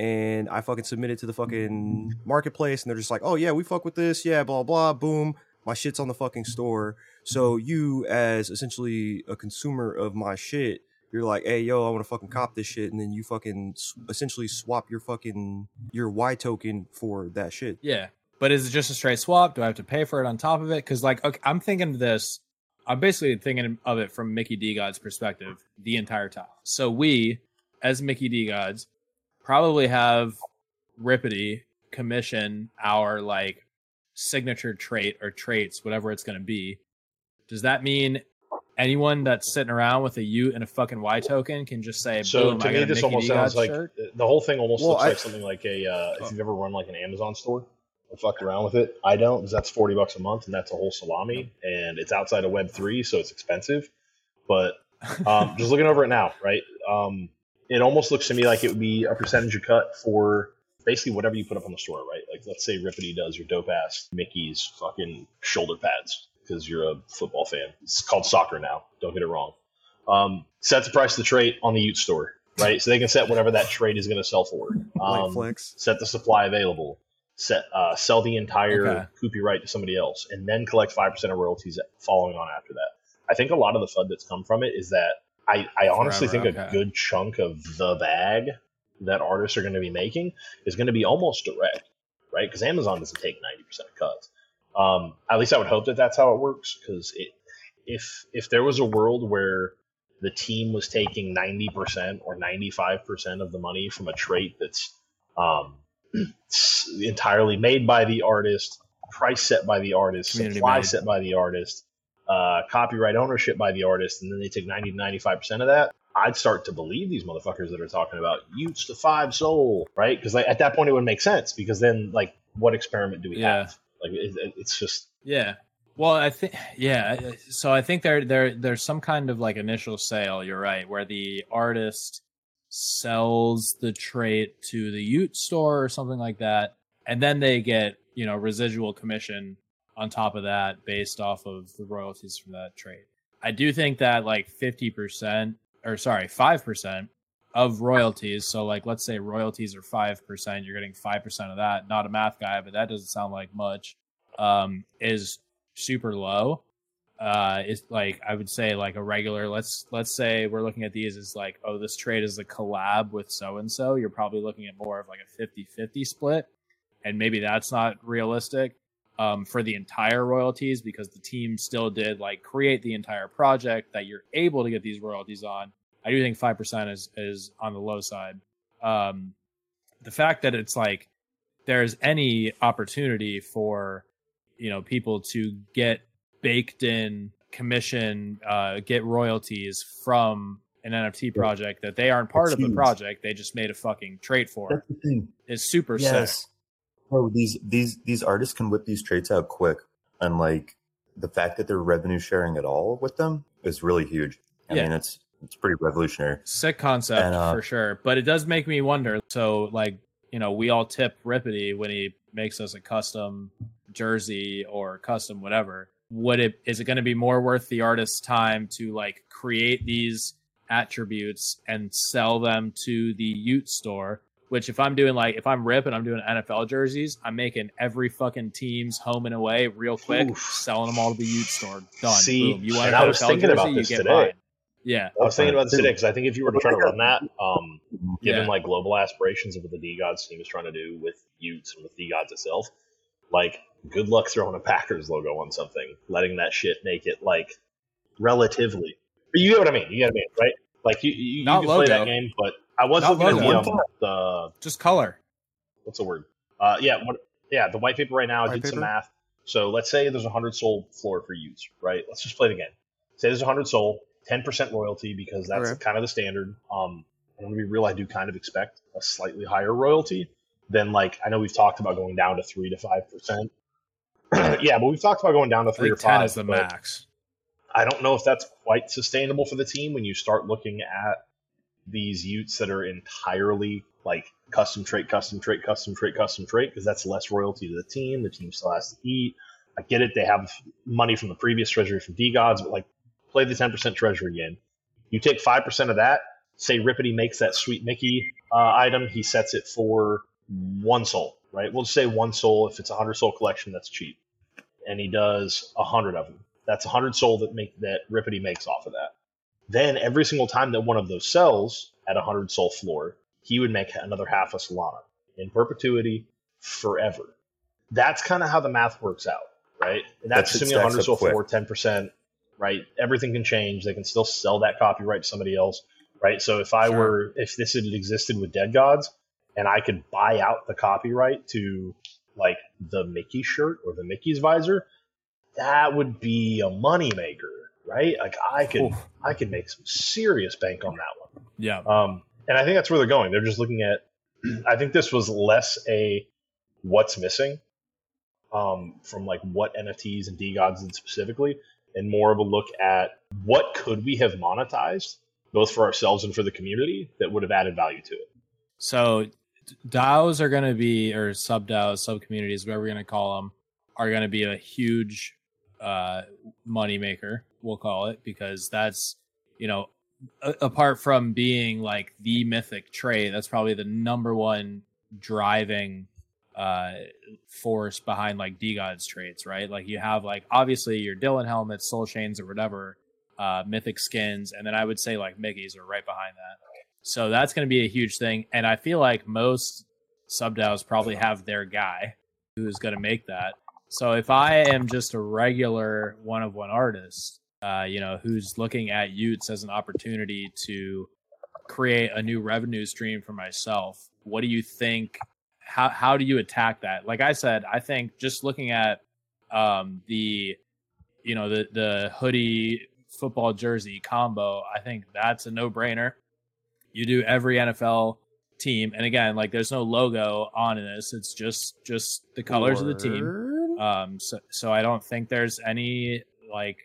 and I fucking submit it to the fucking [LAUGHS] marketplace and they're just like, oh yeah, we fuck with this, yeah, blah blah, boom. My shit's on the fucking store. So you as essentially a consumer of my shit, you're like, hey yo, I want to fucking cop this shit, and then you fucking essentially swap your fucking your Y token for that shit. Yeah, but is it just a straight swap? Do I have to pay for it on top of it? Because like, okay, I'm thinking of this. I'm basically thinking of it from Mickey DeGod's perspective the entire time. So we, as Mickey DeGods, probably have Rippity commission our like signature trait or traits, whatever it's going to be. Does that mean anyone that's sitting around with a y00t and a fucking Y token can just say, So "Boom, to I me, got this Mickey almost D sounds like shirt"? the whole thing almost Well, looks I- like something like a uh, if you've ever run like an Amazon store and fucked around with it. I don't because that's forty bucks a month and that's a whole salami and it's outside of Web three, so it's expensive. But um, just looking over it now, right? Um, it almost looks to me like it would be a percentage of cut for basically whatever you put up on the store, right? Like let's say Rippity does your dope ass Mickey's fucking shoulder pads because you're a football fan. It's called soccer now. Don't get it wrong. Um, set the price of the trait on the y00t store, right? So they can set whatever that trade is going to sell for. [LAUGHS] Um, flex. set the supply available. Set uh, sell the entire Okay. Koopy right to somebody else, and then collect five percent of royalties following on after that. I think a lot of the fud that's come from it is that I, I honestly Forever, think a good chunk of the bag that artists are going to be making is going to be almost direct, right? Because Amazon doesn't take ninety percent of cuts. Um, at least I would hope that that's how it works. Because if if there was a world where the team was taking ninety percent or ninety five percent of the money from a trait that's um, entirely made by the artist, price set by the artist, Community supply made. set by the artist, uh, copyright ownership by the artist, and then they take 90 to 95% of that, I'd start to believe these motherfuckers that are talking about y00ts to five SOL, right? Because like, at that point it would make sense because then like what experiment do we Yeah. have? Like it, it- it's just Yeah. Well, I think yeah. So I think there there there's some kind of like initial sale. You're right, where the artist sells the trait to the y00t store or something like that, and then they get you know residual commission on top of that based off of the royalties from that trade. I do think that like fifty percent or sorry five percent of royalties. So like let's say royalties are five percent, you're getting five percent of that. Not a math guy, but that doesn't sound like much. Um, is super low. Uh, it's like I would say like a regular. Let's let's say we're looking at these as like oh this trade is a collab with so and so. You're probably looking at more of like a 50-50 split, and maybe that's not realistic um, for the entire royalties because the team still did like create the entire project that you're able to get these royalties on. I do think five percent is is on the low side. Um, the fact that it's like there's any opportunity for you know people to get baked in commission uh get royalties from an nft project that they aren't part of the project they just made a fucking trade for That's the thing. is super Yes. sick Bro, these these these artists can whip these traits out quick, and like the fact that they're revenue sharing at all with them is really huge. I Yeah. mean, it's it's pretty revolutionary. sick concept And, uh, for sure but it does make me wonder so like you know we all tip rippity when he makes us a custom jersey or custom whatever would it is it going to be more worth the artist's time to like create these attributes and sell them to the y00t store which if i'm doing like if i'm ripping, i'm doing nfl jerseys i'm making every fucking team's home and away real quick Oof. selling them all to the y00t store done See, boom you want and I was NFL thinking about this today. mine yeah I was thinking about this today because I think if you were to try to run that, um, given Yeah. like global aspirations of what the DeGods team is trying to do with y00ts and with DeGods itself, like good luck throwing a Packers logo on something, letting that shit make it like relatively. But you get what I mean. You get what I mean, right? Like you, you, you Not can play that game, but I was Not looking logo. at the, um, the just color what's the word? Uh, yeah, what, yeah, the white paper right now. I White did some math. So let's say there's a hundred SOL floor for y00ts, right? Let's just play it again. Say there's a hundred SOL, ten percent royalty because that's Okay. kind of the standard. Um, I'm gonna be real. I do kind of expect a a slightly higher royalty, than like I know we've talked about going down to three to five percent. [CLEARS THROAT] yeah, but we've talked about going down to I three think or ten five. is the max. I don't know if that's quite sustainable for the team when you start looking at these y00ts that are entirely like custom trait, custom trait, custom trait, custom trait, because that's less royalty to the team. The team still has to eat. I get it; they have money from the previous treasury from DeGods, but like play the ten percent treasury again. You take five percent of that. Say Rippity makes that sweet Mickey uh, item, he sets it for one SOL, right? We'll just say one SOL. If it's a hundred SOL collection, that's cheap, and he does a hundred of them. That's a hundred SOL that make that Rippity makes off of that. Then every single time that one of those sells at a hundred SOL floor, he would make another half a Solana in perpetuity forever. That's kind of how the math works out, right? And that's That shit assuming a hundred up SOL floor, ten percent, right? Everything can change. They can still sell that copyright to somebody else, right? So if I Sure. were, if this had existed with Dead Gods, and I could buy out the copyright to like the Mickey shirt or the Mickey's visor, that would be a moneymaker, right? Like I could Oof. I could make some serious bank on that one. Yeah. Um, and I think that's where they're going. They're just looking at. I think this was less a what's missing um, from like what NFTs and DeGods did specifically, and more of a look at what could we have monetized both for ourselves and for the community that would have added value to it. So DAOs are going to be, or sub DAOs, sub communities, whatever we're going to call them, are going to be a huge uh, money maker. We'll call it because that's you know, a- apart from being like the mythic trait, that's probably the number one driving uh force behind like DeGods traits, right? Like you have like obviously your Dylan helmets, soul chains, or whatever, uh mythic skins, and then I would say like Mickey's are right behind that. So that's going to be a huge thing, and I feel like most sub DAOs probably have their guy who's going to make that. So if I am just a regular one of one artist, uh, you know, who's looking at y00ts as an opportunity to create a new revenue stream for myself, what do you think? How how do you attack that? Like I said, I think just looking at um, the you know the the hoodie football jersey combo, I think that's a no brainer. You do every NFL team, and again, like there's no logo on this; it's just just the colors of the team. Um, so so I don't think there's any like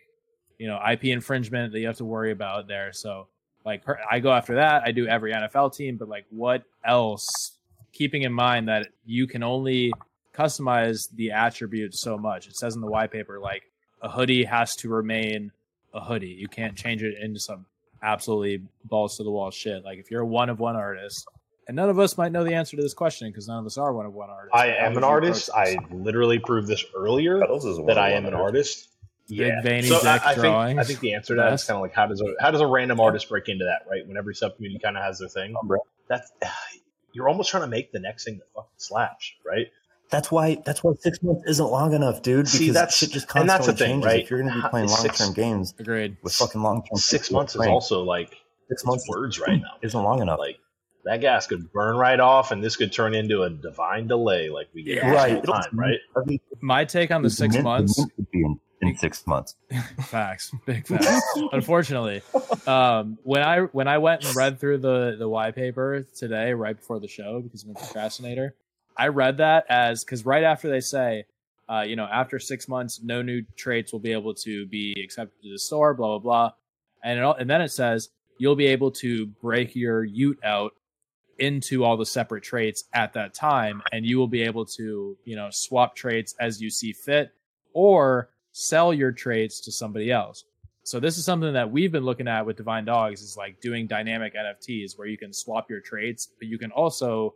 you know IP infringement that you have to worry about there. So like I go after that. I do every NFL team, but like what else? Keeping in mind that you can only customize the attributes so much. It says in the white paper like a hoodie has to remain a hoodie. You can't change it into some absolutely balls to the wall shit. Like if you're a one of one artist, and none of us might know the answer to this question because none of us are one of one artists. I How am an artist. I literally proved this earlier Pedals is one that I am an ones. artist. Big veiny so dick I, I think. I think the answer to that is Best. kind of like how does a how does a random artist break into that, right? When every sub community kind of has their thing. Bro. That's [SIGHS] you're almost trying to make the next thing the fucking slash, right? That's why. That's why six months isn't long enough, dude. See, Because that's- shit just and constantly that's the thing, changes. right? If you're going to be playing long term games Agreed. with fucking long term, Six months is also like six months words right now. isn't long enough. Like that gas could burn right off, and this could turn into a divine delay, like we get Yeah. all right, the time, right? I mean, My take on the it's six meant- months. it's be in, in six months. [LAUGHS] facts, big facts. [LAUGHS] Unfortunately, um, when I when I went and read through the the white paper today, right before the show, because I'm a procrastinator, I read that as because right after they say, uh, you know, after six months, no new traits will be able to be accepted to the store, blah blah blah, and it, all- and then it says you'll be able to break your y00t out into all the separate traits at that time, and you will be able to you know swap traits as you see fit, or sell your traits to somebody else. So this is something that we've been looking at with Divine Dogs is like doing dynamic NFTs where you can swap your traits, but you can also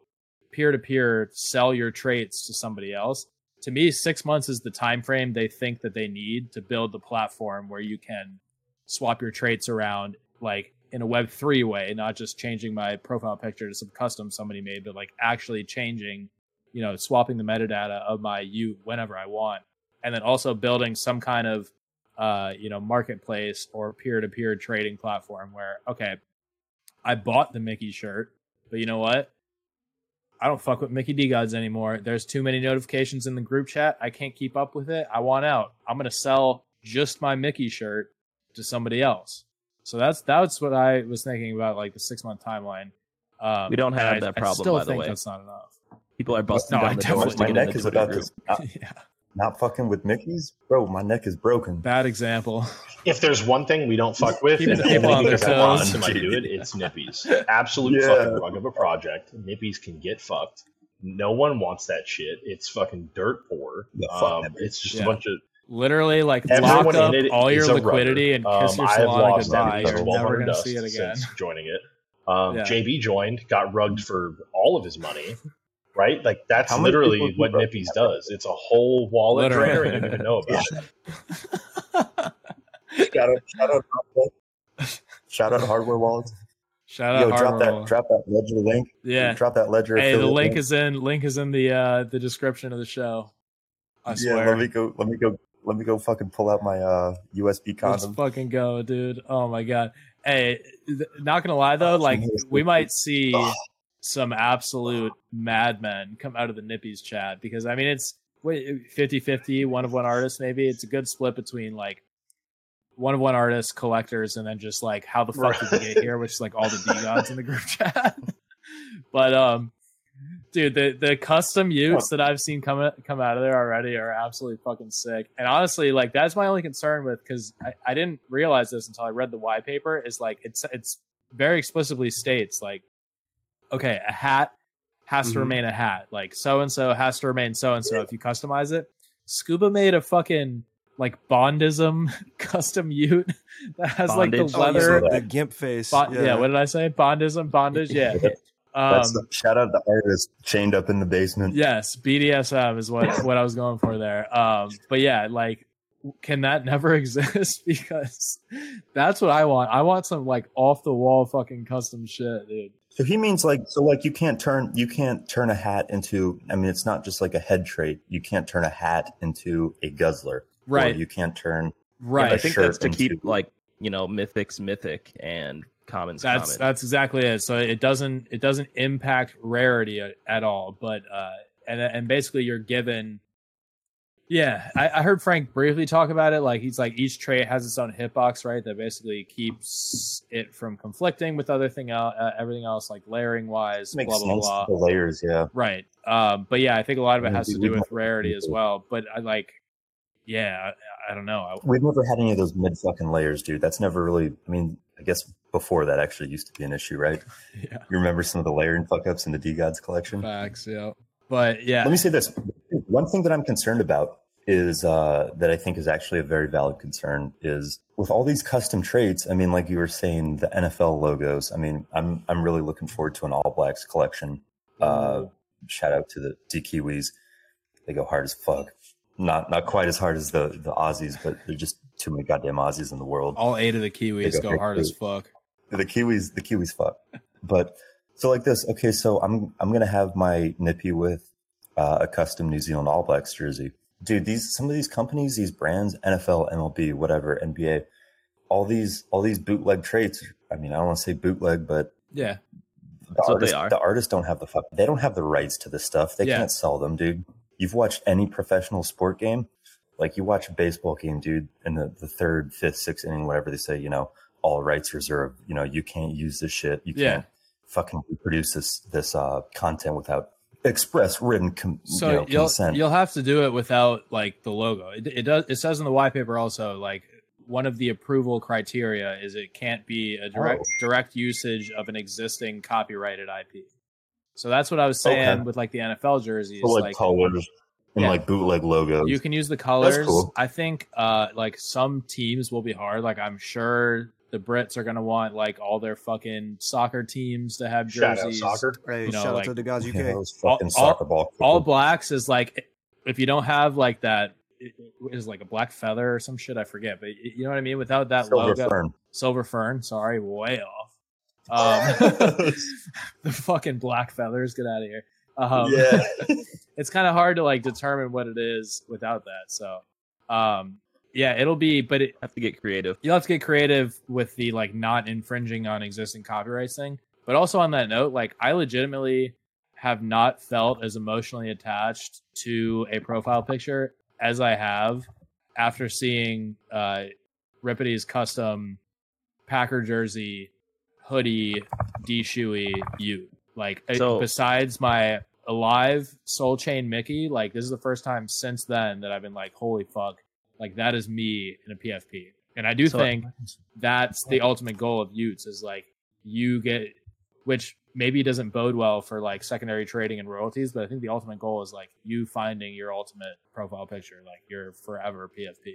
peer to peer sell your traits to somebody else. To me, six months is the time frame they think that they need to build the platform where you can swap your traits around like in a web three way, not just changing my profile picture to some custom somebody made, but like actually changing, you know, swapping the metadata of my y00t whenever I want. And then also building some kind of uh, you know, marketplace or peer-to-peer trading platform where, okay, I bought the Mickey shirt, but you know what? I don't fuck with Mickey DeGods anymore. There's too many notifications in the group chat. I can't keep up with it. I want out. I'm gonna sell just my Mickey shirt to somebody else. So that's that's what I was thinking about, like the six month timeline. Um, We don't have I- that I problem, still by the think way. that's not enough. People are busting No, I down the definitely- doors to my get neck the is about group. to not, [LAUGHS] yeah, not fucking with Mickey's, bro. My neck is broken. bad example. If there's one thing we don't fuck with, Keeping and the people only on their because I want toes. them to do it, [LAUGHS] it's Nippies. Absolute Yeah. fucking rug of a project. Nippies can get fucked. No one wants that shit. It's fucking dirt poor. Yeah, fuck um, it's just Yeah. a bunch of Literally, like everyone lock up it all your liquidity and kiss um, your I have salon goodbye. everything You're never gonna see it again. since joining it. Um, Yeah. JB joined, got rugged for all of his money. Right, like that's literally what do rugged? Nippies does. It's a whole wallet Literally. drainer, and you don't even know about it. Shout [LAUGHS] out, shout out, shout out hardware wallets. Shout out Yo, drop that, Wallet. drop that ledger link. Yeah. drop that ledger. Hey, the affiliate link is in link is in the uh the description of the show. I yeah, swear. let me go. Let me go. Let me go. Fucking pull out my uh USB Let's fucking go, dude. Oh my god. Hey, th- not gonna lie though, like we might see some absolute madmen come out of the Nippies chat because I mean it's 50 50, one of one artist, maybe. It's a good split between like one of one artists, collectors, and then just like how the fuck did we get [LAUGHS] here, which is like all the DeGods in the group chat. [LAUGHS] but um dude, the the custom y00ts that I've seen come come out of there already are absolutely fucking sick. And honestly, like that's my only concern with because I, I didn't realize this until I read the white paper. Is like it's it's very explicitly states like, okay, a hat has to Mhm. remain a hat. Like so and so has to remain so and so if you customize it. Scuba made a fucking like Bondism [LAUGHS] custom y00t that has like Bondage. the Oh, you leather. said the gimp face. Bon- yeah. what did I say? Bondism, bondage. Yeah. [LAUGHS] Um, That's the, shout out the artist chained up in the basement. Yes, BDSM is what what I was going for there. Um, but yeah, like, can that never [LAUGHS] exist? [LAUGHS] because that's what I want. I want some like off the wall fucking custom shit, dude. So he means like so like you can't turn you can't turn a hat into I mean it's not just like a head trait. You can't turn a hat into a guzzler. Or Right, you can't turn right. I think shirt that's to keep into- like you know mythics mythic and commons that's common. that's exactly it. So it doesn't it doesn't impact rarity at, at all. But uh, and and basically you're given. Yeah, I, I heard Frank briefly talk about it. Like he's like each trait has its own hitbox, right? That basically keeps it from conflicting with other thing, out, uh, everything else, like layering wise, makes blah blah sense. blah. The layers, yeah. Right. Um, but yeah, I think a lot of it Yeah, has to do with rarity as well. But I like, yeah, I, I don't know. I, We've never had any of those mid fucking layers, dude. That's never really I mean, I guess before that actually used to be an issue, right? [LAUGHS] yeah, You remember some of the layering fuck ups in the DeGods collection? facts. Yeah. But yeah, Let me say this. One thing that I'm concerned about is uh, that I think is actually a very valid concern is with all these custom traits. I mean, like you were saying, the NFL logos. I mean, I'm I'm really looking forward to an All Blacks collection. Uh, shout out to the D Kiwis. They go hard as fuck. Not not quite as hard as the the Aussies, but there's just too many goddamn Aussies in the world. all eight of the Kiwis They go go hard as fuck. The Kiwis, the Kiwis fuck. But so like this, okay, so I'm I'm gonna have my nippy with uh, a custom New Zealand All Blacks jersey. Dude, these some of these companies, these brands, NFL, MLB, whatever, NBA, all these all these bootleg traits. I mean, I don't want to say bootleg, but Yeah. the That's what they artists, are. the artists don't have the fuck. They don't have the rights to this stuff. They Yeah. can't sell them, dude. You've watched any professional sport game, like you watch a baseball game, dude, in the, the third, fifth, sixth inning, whatever they say, you know, all rights reserved. You know, you can't use this shit. You Yeah. can't fucking reproduce this this uh content without express written com- So you know, you'll consent. you'll have to do it without like the logo. It, it does. It says in the white paper also like one of the approval criteria is it can't be a direct Oh. direct usage of an existing copyrighted IP. So that's what I was saying Okay. with like the NFL jerseys. So, like, like colors and Yeah. like bootleg logos. You can use the colors. cool. I think uh like some teams will be hard. Like I'm sure the Brits are gonna want like all their fucking soccer teams to have Shout out jerseys. soccer. Hey, You know, shout like- out to the guys UK. yeah, those All- fucking all- soccer ball. All blacks is like if you don't have like that it is like a black feather or some shit I forget, but you know what I mean. Without that silver logo, fern. silver fern. Sorry, way off. [LAUGHS] Um, [LAUGHS] the fucking black feathers. Get out of here. Um, yeah. [LAUGHS] it's kind of hard to like determine what it is without that. So, um, yeah, it'll be, but it, have to get creative. you'll have to get creative with the like not infringing on existing copyrights thing. But also on that note, like I legitimately have not felt as emotionally attached to a profile picture as I have after seeing uh Ripity's custom Packer jersey hoodie D Shuey you. Like So- besides my alive soul chain Mickey, like this is the first time since then that I've been like, holy fuck, like that is me in a PFP. And I do So- think that's the ultimate goal of y00ts is like you get which maybe doesn't bode well for like secondary trading and royalties, but I think the ultimate goal is like you finding your ultimate profile picture, like your forever PFP.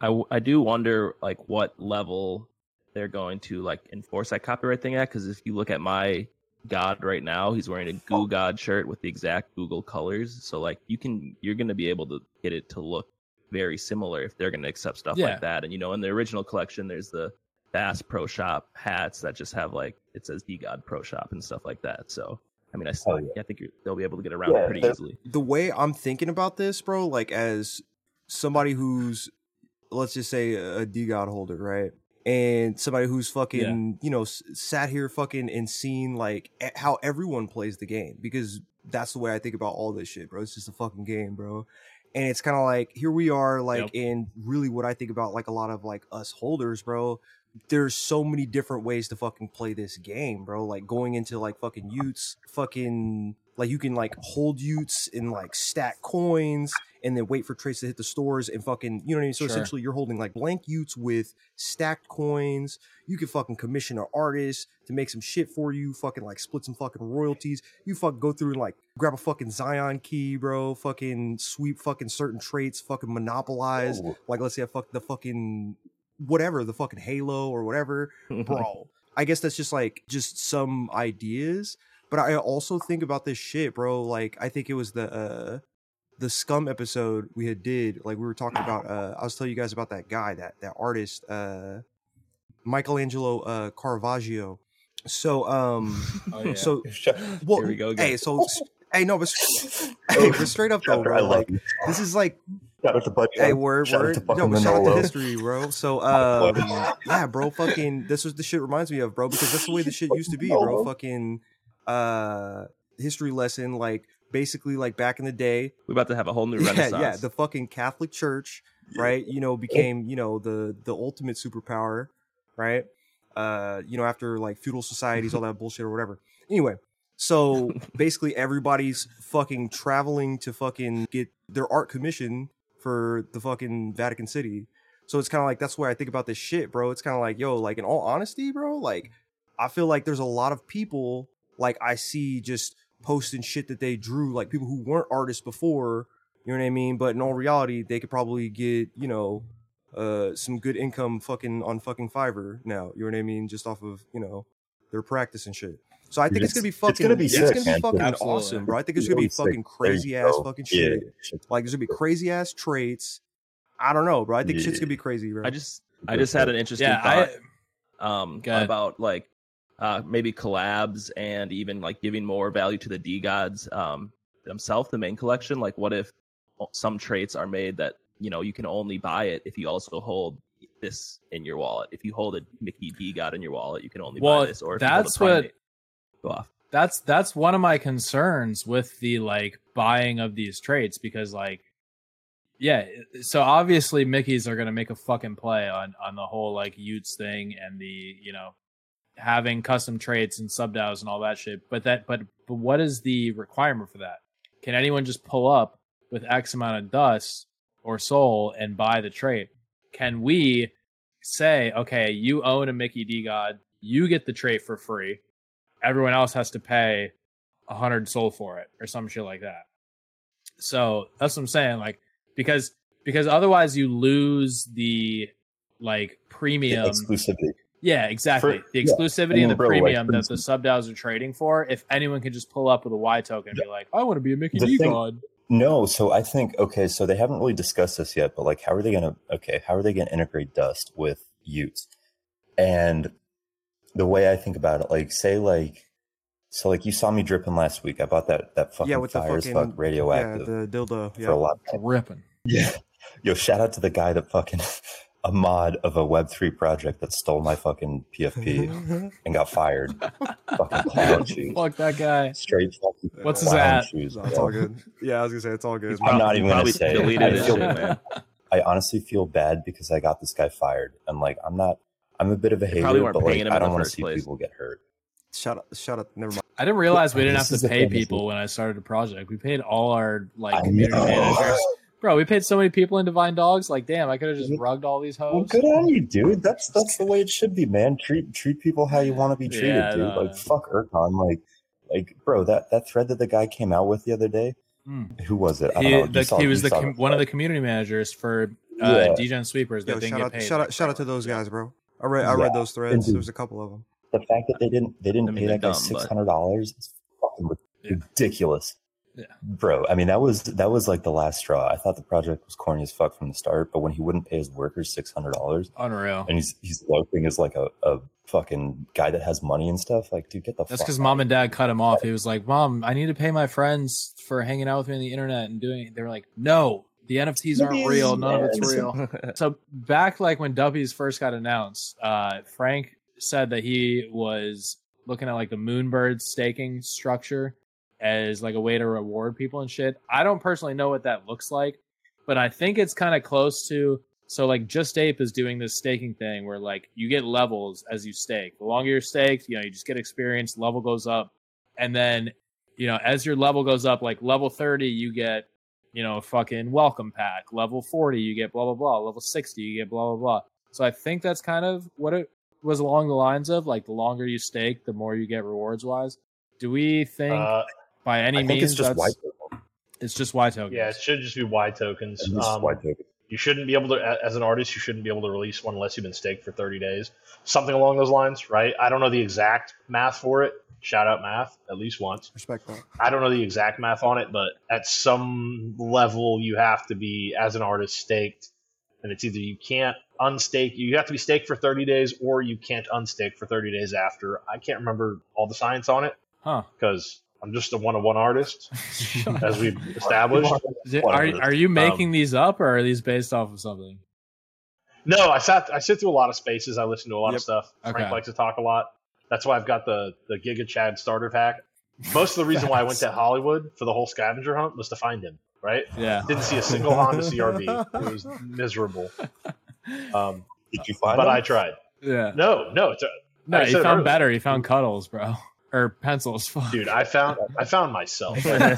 I, I do wonder like what level they're going to like enforce that copyright thing at because if you look at my god right now he's wearing a goo oh. god shirt with the exact google colors so like you can you're going to be able to get it to look very similar if they're going to accept stuff Yeah. like that and you know in the original collection there's the bass pro shop hats that just have like it says d god pro shop and stuff like that so i mean i, s- Oh, yeah. I think you're, they'll be able to get around Yeah, it pretty they're- easily the way I'm thinking about this, bro, like as somebody who's let's just say a DeGod holder, right? And somebody who's fucking, you know, s- sat here fucking and seen like how everyone plays the game because that's the way I think about all this shit, bro. It's just a fucking game, bro. And it's kind of like here we are, like, Yep. and really what I think about like a lot of like us holders, bro. There's so many different ways to fucking play this game, bro. Like going into like fucking y00ts, fucking like you can like hold y00ts and like stack coins and then wait for trades to hit the stores and fucking you know what I mean. So Sure. essentially, you're holding like blank y00ts with stacked coins. You can fucking commission an artist to make some shit for you. Fucking like split some fucking royalties. You fucking go through and like grab a fucking Zion key, bro. Fucking sweep fucking certain traits. Fucking monopolize. Oh, Like let's say I fuck the fucking whatever the fucking Halo or whatever [LAUGHS] bro. I guess that's just like just some ideas. But I also think about this shit, bro. Like I think it was the uh the scum episode we had did. Like we were talking about uh I was telling you guys about that guy, that that artist, uh Michelangelo uh Caravaggio. So um [LAUGHS] Oh yeah. so [LAUGHS] well Here we go again. hey, so hey no but hey, but straight up [LAUGHS] though, bro. Like this is like Shout out to Bud Hey, word, Shout out word. to Yo, fucking but shout out to history, bro. So, um, yeah, bro, fucking, this was the shit reminds me of, bro, because that's the way the shit used to be, bro. Fucking, uh, history lesson, like, basically, like, back in the day, we're about to have a whole new [LAUGHS] yeah, renaissance yeah, the fucking Catholic Church, right, you know, became, you know, the, the ultimate superpower, right? Uh, you know, after, like, feudal societies, all that bullshit or whatever. Anyway, so [LAUGHS] basically everybody's fucking traveling to fucking get their art commission for the fucking Vatican City. So it's kind of like that's where I think about this shit, bro. It's kind of like, yo, like in all honesty, bro, like I feel like there's a lot of people like I see just posting shit that they drew, like people who weren't artists before, you know what I mean? But in all reality, they could probably get, you know, uh some good income fucking on fucking Fiverr now, you know what I mean? Just off of, you know, their practice and shit. So I think it's, It's- gonna be fucking. it's fucking gonna be it's gonna be fucking Absolutely. awesome, bro. I think it's It's gonna be sick. fucking crazy ass go. fucking Yeah. shit. Like there's gonna be crazy ass traits. I don't know, bro. I think shit's gonna be crazy, bro. I just I just had an interesting yeah, thought I um Go about like uh maybe collabs and even like giving more value to the DeGods um themselves, the main collection. Like what if some traits are made that you know you can only buy it if you also hold this in your wallet. If you hold a Mickey DeGod in your wallet, you can only Well, buy this. Or if you hold a that's what- go off. that's that's one of my concerns with the like buying of these traits because like yeah so obviously mickeys are going to make a fucking play on on the whole like utes thing and the you know having custom traits and sub DAOs and all that shit but that but but what is the requirement for that can anyone just pull up with x amount of dust or SOL and buy the trait can we say okay you own a mickey DeGod you get the trait for free everyone else has to pay a hundred SOL for it or some shit like that. So that's what I'm saying. Like because because otherwise you lose the like premium. exclusivity. Yeah, exactly. For- the exclusivity I mean, and the premium for that the sub DAOs are trading for. If anyone can just pull up with a Y token and be like, I want to be a Mickey D thing- god. No, so I think okay, so they haven't really discussed this yet, but like, how are they gonna? Okay, how are they gonna integrate Dust with y00ts? And the way I think about it, like, say, like, so like you saw me dripping last week. I bought that that fucking yeah, with the fire as fucking fuck radioactive Yeah, the dildo. for a Yeah. lot. Ripping. [LAUGHS] Yeah, yo, shout out to the guy that fucking a mod of a Web three project that stole my fucking PFP [LAUGHS] and got fired. fucking clown shoes. Fuck that guy. Straight fucking What's his clown at? shoes. It's all good. Yeah, I was gonna say it's all good. He's I'm not even gonna say it. deleted I feel- shit, man. I honestly feel bad because I got this guy fired. And like, I'm not, I'm a bit of a hater, but like I don't want to see place. people get hurt. Shut up! Shut up! Never mind. I didn't realize we didn't have This is to pay people when I started the project. We paid all our like community managers. Bro, we paid so many people in Divine Dogs. Like, damn, I could have just rugged all these hoes. Well, good on you, dude. That's that's the way it should be, man. Treat treat people how you want to be treated, Yeah, dude. no, like no. fuck Urcon, like like bro, that that thread that the guy came out with the other day. Hmm. Who was it? I He, don't know. the, saw- he was the com- one of the community managers for uh, Yeah. DGen sweepers that Yo, didn't shout get out, paid. shout out, shout out to those guys, bro. I read, I read those threads. Indeed. There was a couple of them. the fact that they didn't they didn't I mean, pay they're that guy dumb, but- six hundred dollars is fucking Yeah. ridiculous. Yeah. Bro, I mean that was that was like the last straw. I thought the project was corny as fuck from the start, but when he wouldn't pay his workers six hundred dollars Unreal. and he's he's loafing as like a, a fucking guy that has money and stuff, like dude, get the That's fuck because mom and dad cut him off. He was like, "Mom, I need to pay my friends for hanging out with me on the internet and doing." They were like, "No, the NFTs aren't real. None of it's real." [LAUGHS] so back like when Duppies first got announced, uh, Frank said that he was looking at like the Moonbird staking structure as like a way to reward people and shit. I don't personally know what that looks like, but I think it's kind of close to. So like Just Ape is doing this staking thing where like you get levels as you stake. The longer you're staked, you know, you just get experience, level goes up, and then you know as your level goes up, like level thirty, you get you know fucking welcome pack. Level forty, you get blah blah blah. Level sixty, you get blah blah blah. So I think that's kind of what it was along the lines of like the longer you stake, the more you get rewards wise. Do we think Uh, by any I think means it's just that's white token. it's just Y tokens? yeah, it should just be Y tokens. Just Um, white token. you shouldn't be able to, as an artist, you shouldn't be able to release one unless you've been staked for 30 days. Something along those lines, right? I don't know the exact math for it. Shout out math, at least once. Respect that. I don't know the exact math on it, but at some level, you have to be, as an artist, staked. And it's either you can't unstake, you have to be staked for 30 days, or you can't unstake for 30 days after. I can't remember all the science on it Huh. because I'm just a one on one artist, [LAUGHS] as we've [LAUGHS] established. Is it- are are you making these up or are these based off of something? No, I sat I sit through a lot of spaces. I listen to a lot Yep. of stuff. Okay. Frank likes to talk a lot. That's why I've got the the Giga Chad starter pack. Most of the reason why I went to Hollywood for the whole scavenger hunt was to find him. Right? Yeah. Didn't see a single Honda [LAUGHS] CRV. It was miserable. Um, Did you find but him? I tried. Yeah. No, no, it's a, No, I he found earlier. better. He found cuddles, bro. Or pencils. Fuck. dude. I found I found myself. [LAUGHS] I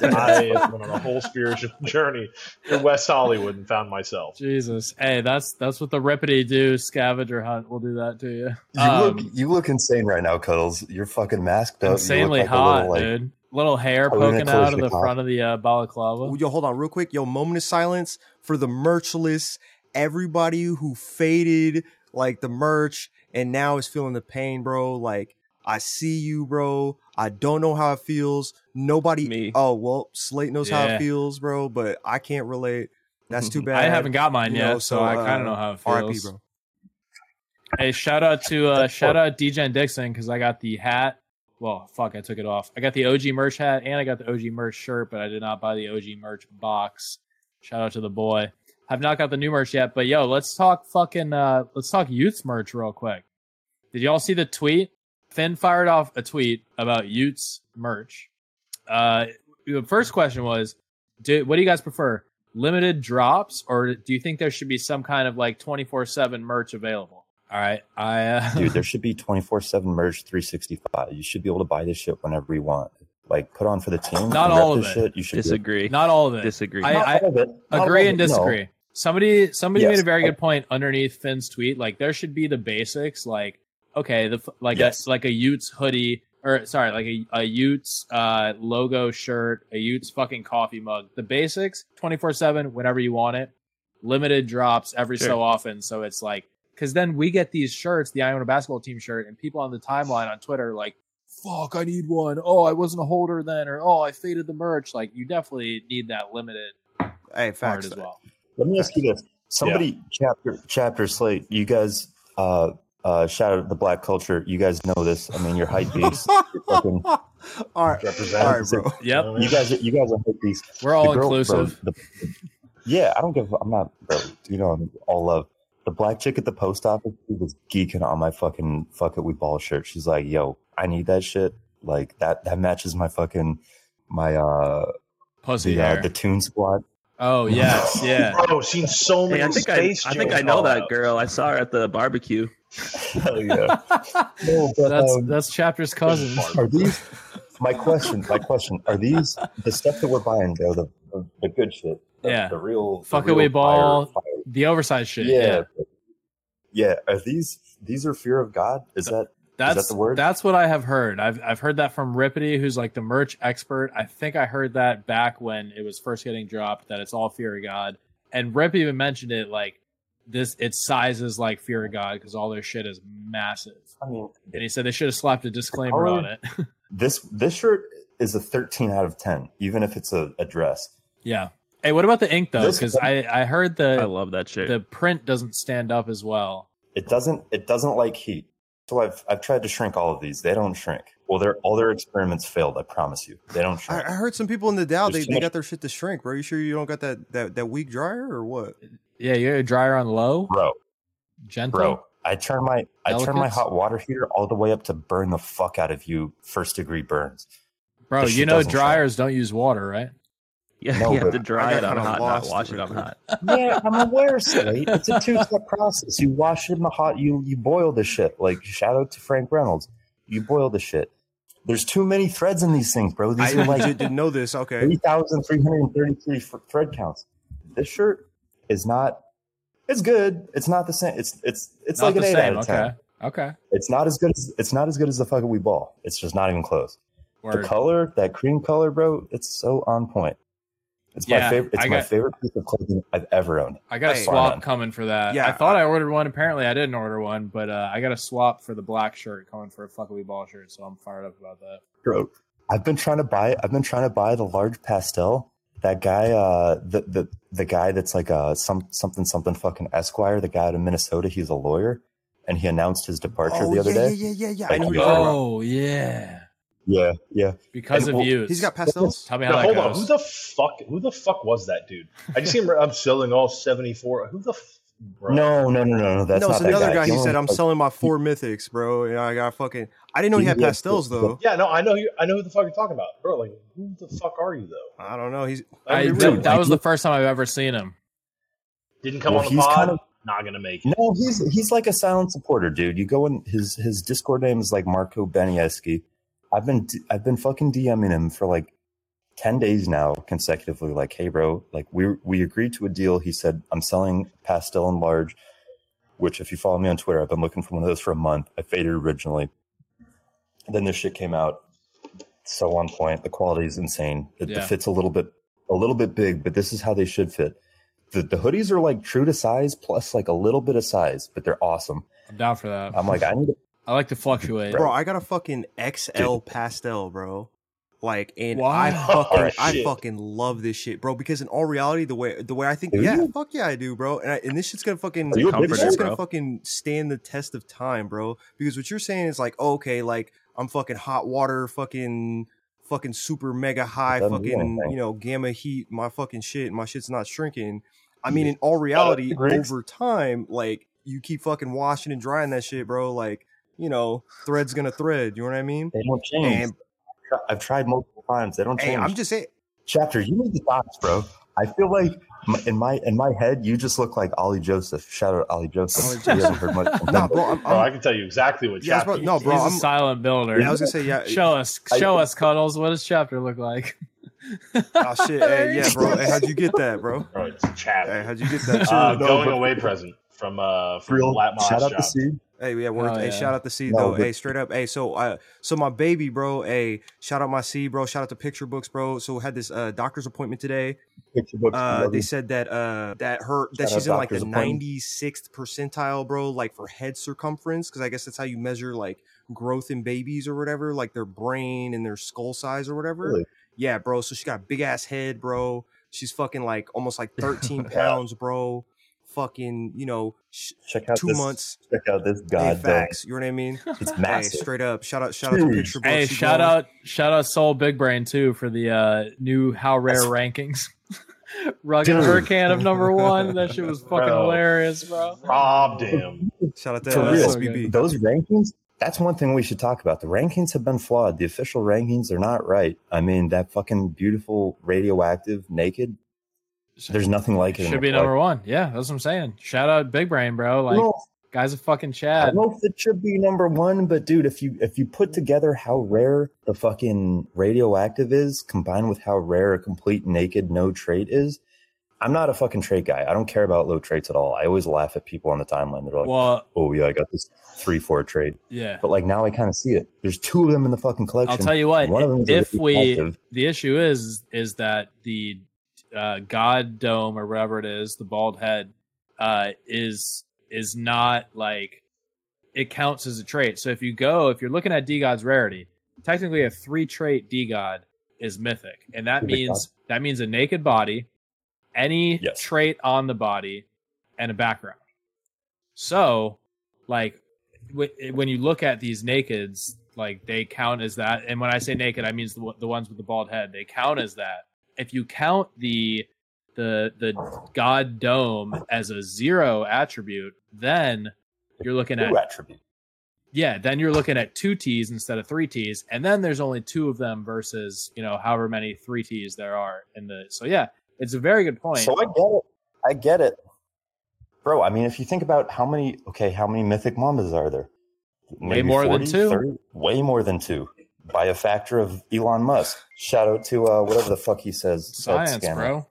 went on a whole spiritual [LAUGHS] journey in West Hollywood and found myself. Jesus. Hey, that's that's what the rippity do scavenger hunt will do that to you. You Um, look you look insane right now, Cuddles. You're fucking masked up. You look insanely like a hot, little, like, dude. Little hair we're gonna poking out of the the front of the uh, balaclava. Yo, hold on, real quick. Yo, moment of silence for the merchless. Everybody who faded like the merch and now is feeling the pain, bro. Like I see you, bro. I don't know how it feels. Nobody. Me. Oh well, Slate knows how it feels, bro. But I can't relate. That's too [LAUGHS] bad. I haven't got mine you yet, know, so, I kind of uh, know how it R.I.P. feels. bro. Hey, shout out to uh, shout out DJen Dixon because I got the hat. Well, fuck, I took it off. I got the OG merch hat and I got the OG merch shirt, but I did not buy the OG merch box. Shout out to the boy. I have not got the new merch yet, but yo, let's talk fucking uh let's talk y00ts merch real quick. Did y'all see the tweet? Finn fired off a tweet about y00ts merch. Uh, the first question was, do, what do you guys prefer? Limited drops, or do you think there should be some kind of like twenty four seven merch available? All right, I uh, [LAUGHS] dude, there should be 24 7 merch 365. You should be able to buy this shit whenever you want. Like, put on for the team. Not all of this it. Shit. You should Disagree. not all of it. Disagree. I- Not all of it. Agree and of it, no. disagree. Somebody somebody Yes. made a very good point underneath Finn's tweet. Like there should be the basics. Like okay, the like Yes. a like a y00ts hoodie or sorry, like a, a y00ts uh, logo shirt, a y00ts fucking coffee mug. The basics, twenty four seven, whenever you want it. Limited drops every Sure. so often, so it's like because then we get these shirts, the Iona basketball team shirt, and people on the timeline on Twitter are like. Fuck, I need one. Oh, I wasn't a holder then, or oh, I faded the merch. Like, you definitely need that limited Hey, part facts. as well. Let me ask you this. Somebody, chapter, chapter slate, you guys, uh, uh, shout out the black culture. You guys know this. I mean, you're hype [LAUGHS] beasts. You're fucking, all right, all right, bro. Yep, you guys, are, you guys are hype beasts. we're all The girl- bro, inclusive. the- yeah, I don't give. I'm not. Bro, you know, I'm all love. The black chick at the post office she was geeking on my fucking fuck it we ball shirt. She's like, "Yo, I need that shit. Like that. That matches my fucking my uh Pussy the uh, the Toon Squad. Oh yes, yeah. [LAUGHS] Bro, seen so many Hey, I think I, space I think I know that girl. I saw her at the barbecue. Hell yeah. [LAUGHS] No, but, that's um, that's chapter's cousin. are these my question my question are these the stuff that we're buying though the the, the good shit the, Yeah. the real the Fuck real away ball. fire- fire- The oversized shit. yeah yeah are these these are fear of god is that That's the word? That's what I have heard. I've I've heard that from Rippity, who's like the merch expert. I think I heard that back when it was first getting dropped that it's all fear of God. And Rip even mentioned it like this its sizes like fear of God because all their shit is massive. i mean And he said they should have slapped a disclaimer color- on it. [LAUGHS] this this shirt is a 13 out of 10 even if it's a, a dress yeah. Hey, what about the ink though? Because I I heard the I love that shit. the print doesn't stand up as well. it doesn't it doesn't like heat so i've i've tried to shrink all of these they don't shrink well they're all their experiments failed i promise you they don't shrink I heard some people in the DAO There's they, too they much- got their shit to shrink, bro. You sure you don't got that that, that weak dryer or what? Yeah, you're a dryer on low, bro gentle. bro i turn my i turn my hot water heater all the way up to burn the fuck out of you first degree burns Bro, you know doesn't shine. dryers don't use water, right? yeah, No, you have to dry it on hot, not wash it on hot. yeah i'm aware slate it's a two-step [LAUGHS] process you wash it in the hot you you boil the shit like shout out to frank reynolds you boil the shit there's too many threads in these things bro these I are like legit [LAUGHS] didn't know this. Okay. 3,333 thread counts. This shirt is not. It's good. It's not the same. It's it's it's Not like an eight same. out of ten. Okay. Okay. It's not as good as it's not as good as the fucking we ball. It's just not even close. Word. The color, that cream color, bro, it's so on point. It's Yeah, my favorite. It's I my favorite piece of clothing I've ever owned. I got a swap Fine. coming for that. Yeah, I thought I, ordered one. Apparently, I didn't order one, but uh, I got a swap for the black shirt coming for a fuckaway ball shirt. So I'm fired up about that. Bro, I've been trying to buy. I've been trying to buy the large pastel. That guy, uh, the the the guy that's like a some something something fucking Esquire. The guy out of Minnesota. He's a lawyer, and he announced his departure oh, the other yeah, day. yeah, yeah, yeah, yeah. I Like, know who you you're talking about. Oh yeah, Yeah, yeah. because And, of well, you. He's got pastels. Tell me how No, that hold goes. on. Who the fuck? Who the fuck was that dude? I just see him. I'm selling all 74. Who the? F- bro? No, no, no, no, no. That's no, not it's that another guy. guy. He said, "I'm like- selling my four mythics, bro." And I got fucking. I didn't know he had Yeah, pastels though. Yeah, no, I know. You, I know who the fuck you're talking about, bro. Like, who the fuck are you though? I don't know. He's I, mean, that, really, that like, was the first time I've ever seen him. didn't come Well, on the he's pod. kind of- not gonna make it. No, he's he's like a silent supporter, dude. You go in his his Discord name is like Marco Benieski. I've been I've been fucking DMing him for like ten days now consecutively. Like, hey, bro, like we we agreed to a deal. He said I'm selling pastel and large, which if you follow me on Twitter, I've been looking for one of those for a month. I faded originally, then this shit came out. So on point. The quality is insane. it, the Yeah. fit's a little bit a little bit big, but this is how they should fit. The, the hoodies are like true to size plus like a little bit of size, but they're awesome. I'm down for that. I'm like, I need to I like to fluctuate. bro. I got a fucking XL pastel, bro. Like, and Why? I [LAUGHS] oh, fucking, Alright, I shit. fucking love this shit, bro. Because in all reality, the way, the way I think, Do yeah, you? fuck yeah, I do, bro. And, I, and this shit's gonna fucking, Are you a big this comforter, shit's bro? gonna fucking stand the test of time, bro. Because what you're saying is like, oh, okay, like I'm fucking hot water, fucking, fucking super mega high, fucking, anything. you know, gamma heat. My fucking shit, my shit's not shrinking. I mean, in all reality, [LAUGHS] Griggs. over time, like you keep fucking washing and drying that shit, bro. Like, you know, thread's gonna thread. You know what I mean? They don't change. And I've tried multiple times. They don't hey, change. I'm just saying. Chapter, you need the thoughts, bro. I feel like m- in my in my head, you just look like Ollie Joseph. Shout out Ollie Joseph. Ollie We haven't heard much [LAUGHS] from Nah, him. bro, I'm, Bro, I I'm can tell you exactly what Yeah, chapter. bro, no, bro, He's a I'm- silent builder. yeah, I was gonna say, yeah. [LAUGHS] show us, I- show us, cuddles. What does chapter look like? Oh shit, hey, yeah, bro. Hey, how'd you get that, bro? Bro, it's a chapter. Hey, how'd you get that? Uh, No, going but- away present from uh from Real Lat Moss shout out job. to Seed. Hey, yeah, word. Oh, hey, yeah. shout out to C No, though. but- hey, straight up. Hey, so uh, so my baby, bro. Hey, shout out my C, bro. Shout out to Picture Books, bro. So had this uh doctor's appointment today. Picture books. Uh, they said that uh that her that Shout she's in like the ninety sixth percentile, bro. Like for head circumference, because I guess that's how you measure like growth in babies or whatever, like their brain and their skull size or whatever. Really? Yeah, bro. So she got a big ass head, bro. She's fucking like almost like thirteen [LAUGHS] pounds, bro. Fucking, you know, sh- check out two this, months. Check out this Hey, god. facts. You know what I mean? [LAUGHS] It's Hey, massive. straight up. Shout out, shout out to Picture Books. Hey, shout glowing. out, shout out, Soul Big Brain too for the uh, new How Rare That's- rankings. [LAUGHS] Rugged Dude. Hurricane of number one. That shit was fucking Bro. hilarious, bro. Robbed him. Shout out to For uh, real. SBB. Those rankings, that's one thing we should talk about. The rankings have been flawed. The official rankings are not right. I mean, that fucking beautiful radioactive naked, there's nothing like it. Should be number one. Yeah, that's what I'm saying. Shout out Big Brain, bro. Like Guy's a fucking chat. I don't know if it should be number one, but dude, if you if you put together how rare the fucking radioactive is, combined with how rare a complete naked no trait is, I'm not a fucking trait guy. I don't care about low traits at all. I always laugh at people on the timeline. They're like, Well, "Oh yeah, I got this three four trait," yeah. but like now I kind of see it. There's two of them in the fucking collection. I'll tell you what. One of them is If we, the issue is, is that the uh, God dome or whatever it is, the bald head, uh, is is not like it counts as a trait. So if you go, if you're looking at DeGod's rarity, technically a three trait DeGod is mythic, and that Mythic means that means a naked body, any Yes. trait on the body, and a background. So, like, wh- when you look at these nakeds, like they count as that. And when I say naked, I mean the, the ones with the bald head. They count as that. If you count the the the god dome as a zero attribute, then you're looking at attribute. yeah, then you're looking at two T's instead of three T's, and then there's only two of them versus you know however many three T's there are in the. So yeah, it's a very good point. So I get it. I get it. Bro, I mean, if you think about how many, okay, how many mythic mambas are there? Way more than two. Way more than two. By a factor of Elon Musk. Shout out to uh, whatever the fuck he says. Science, bro.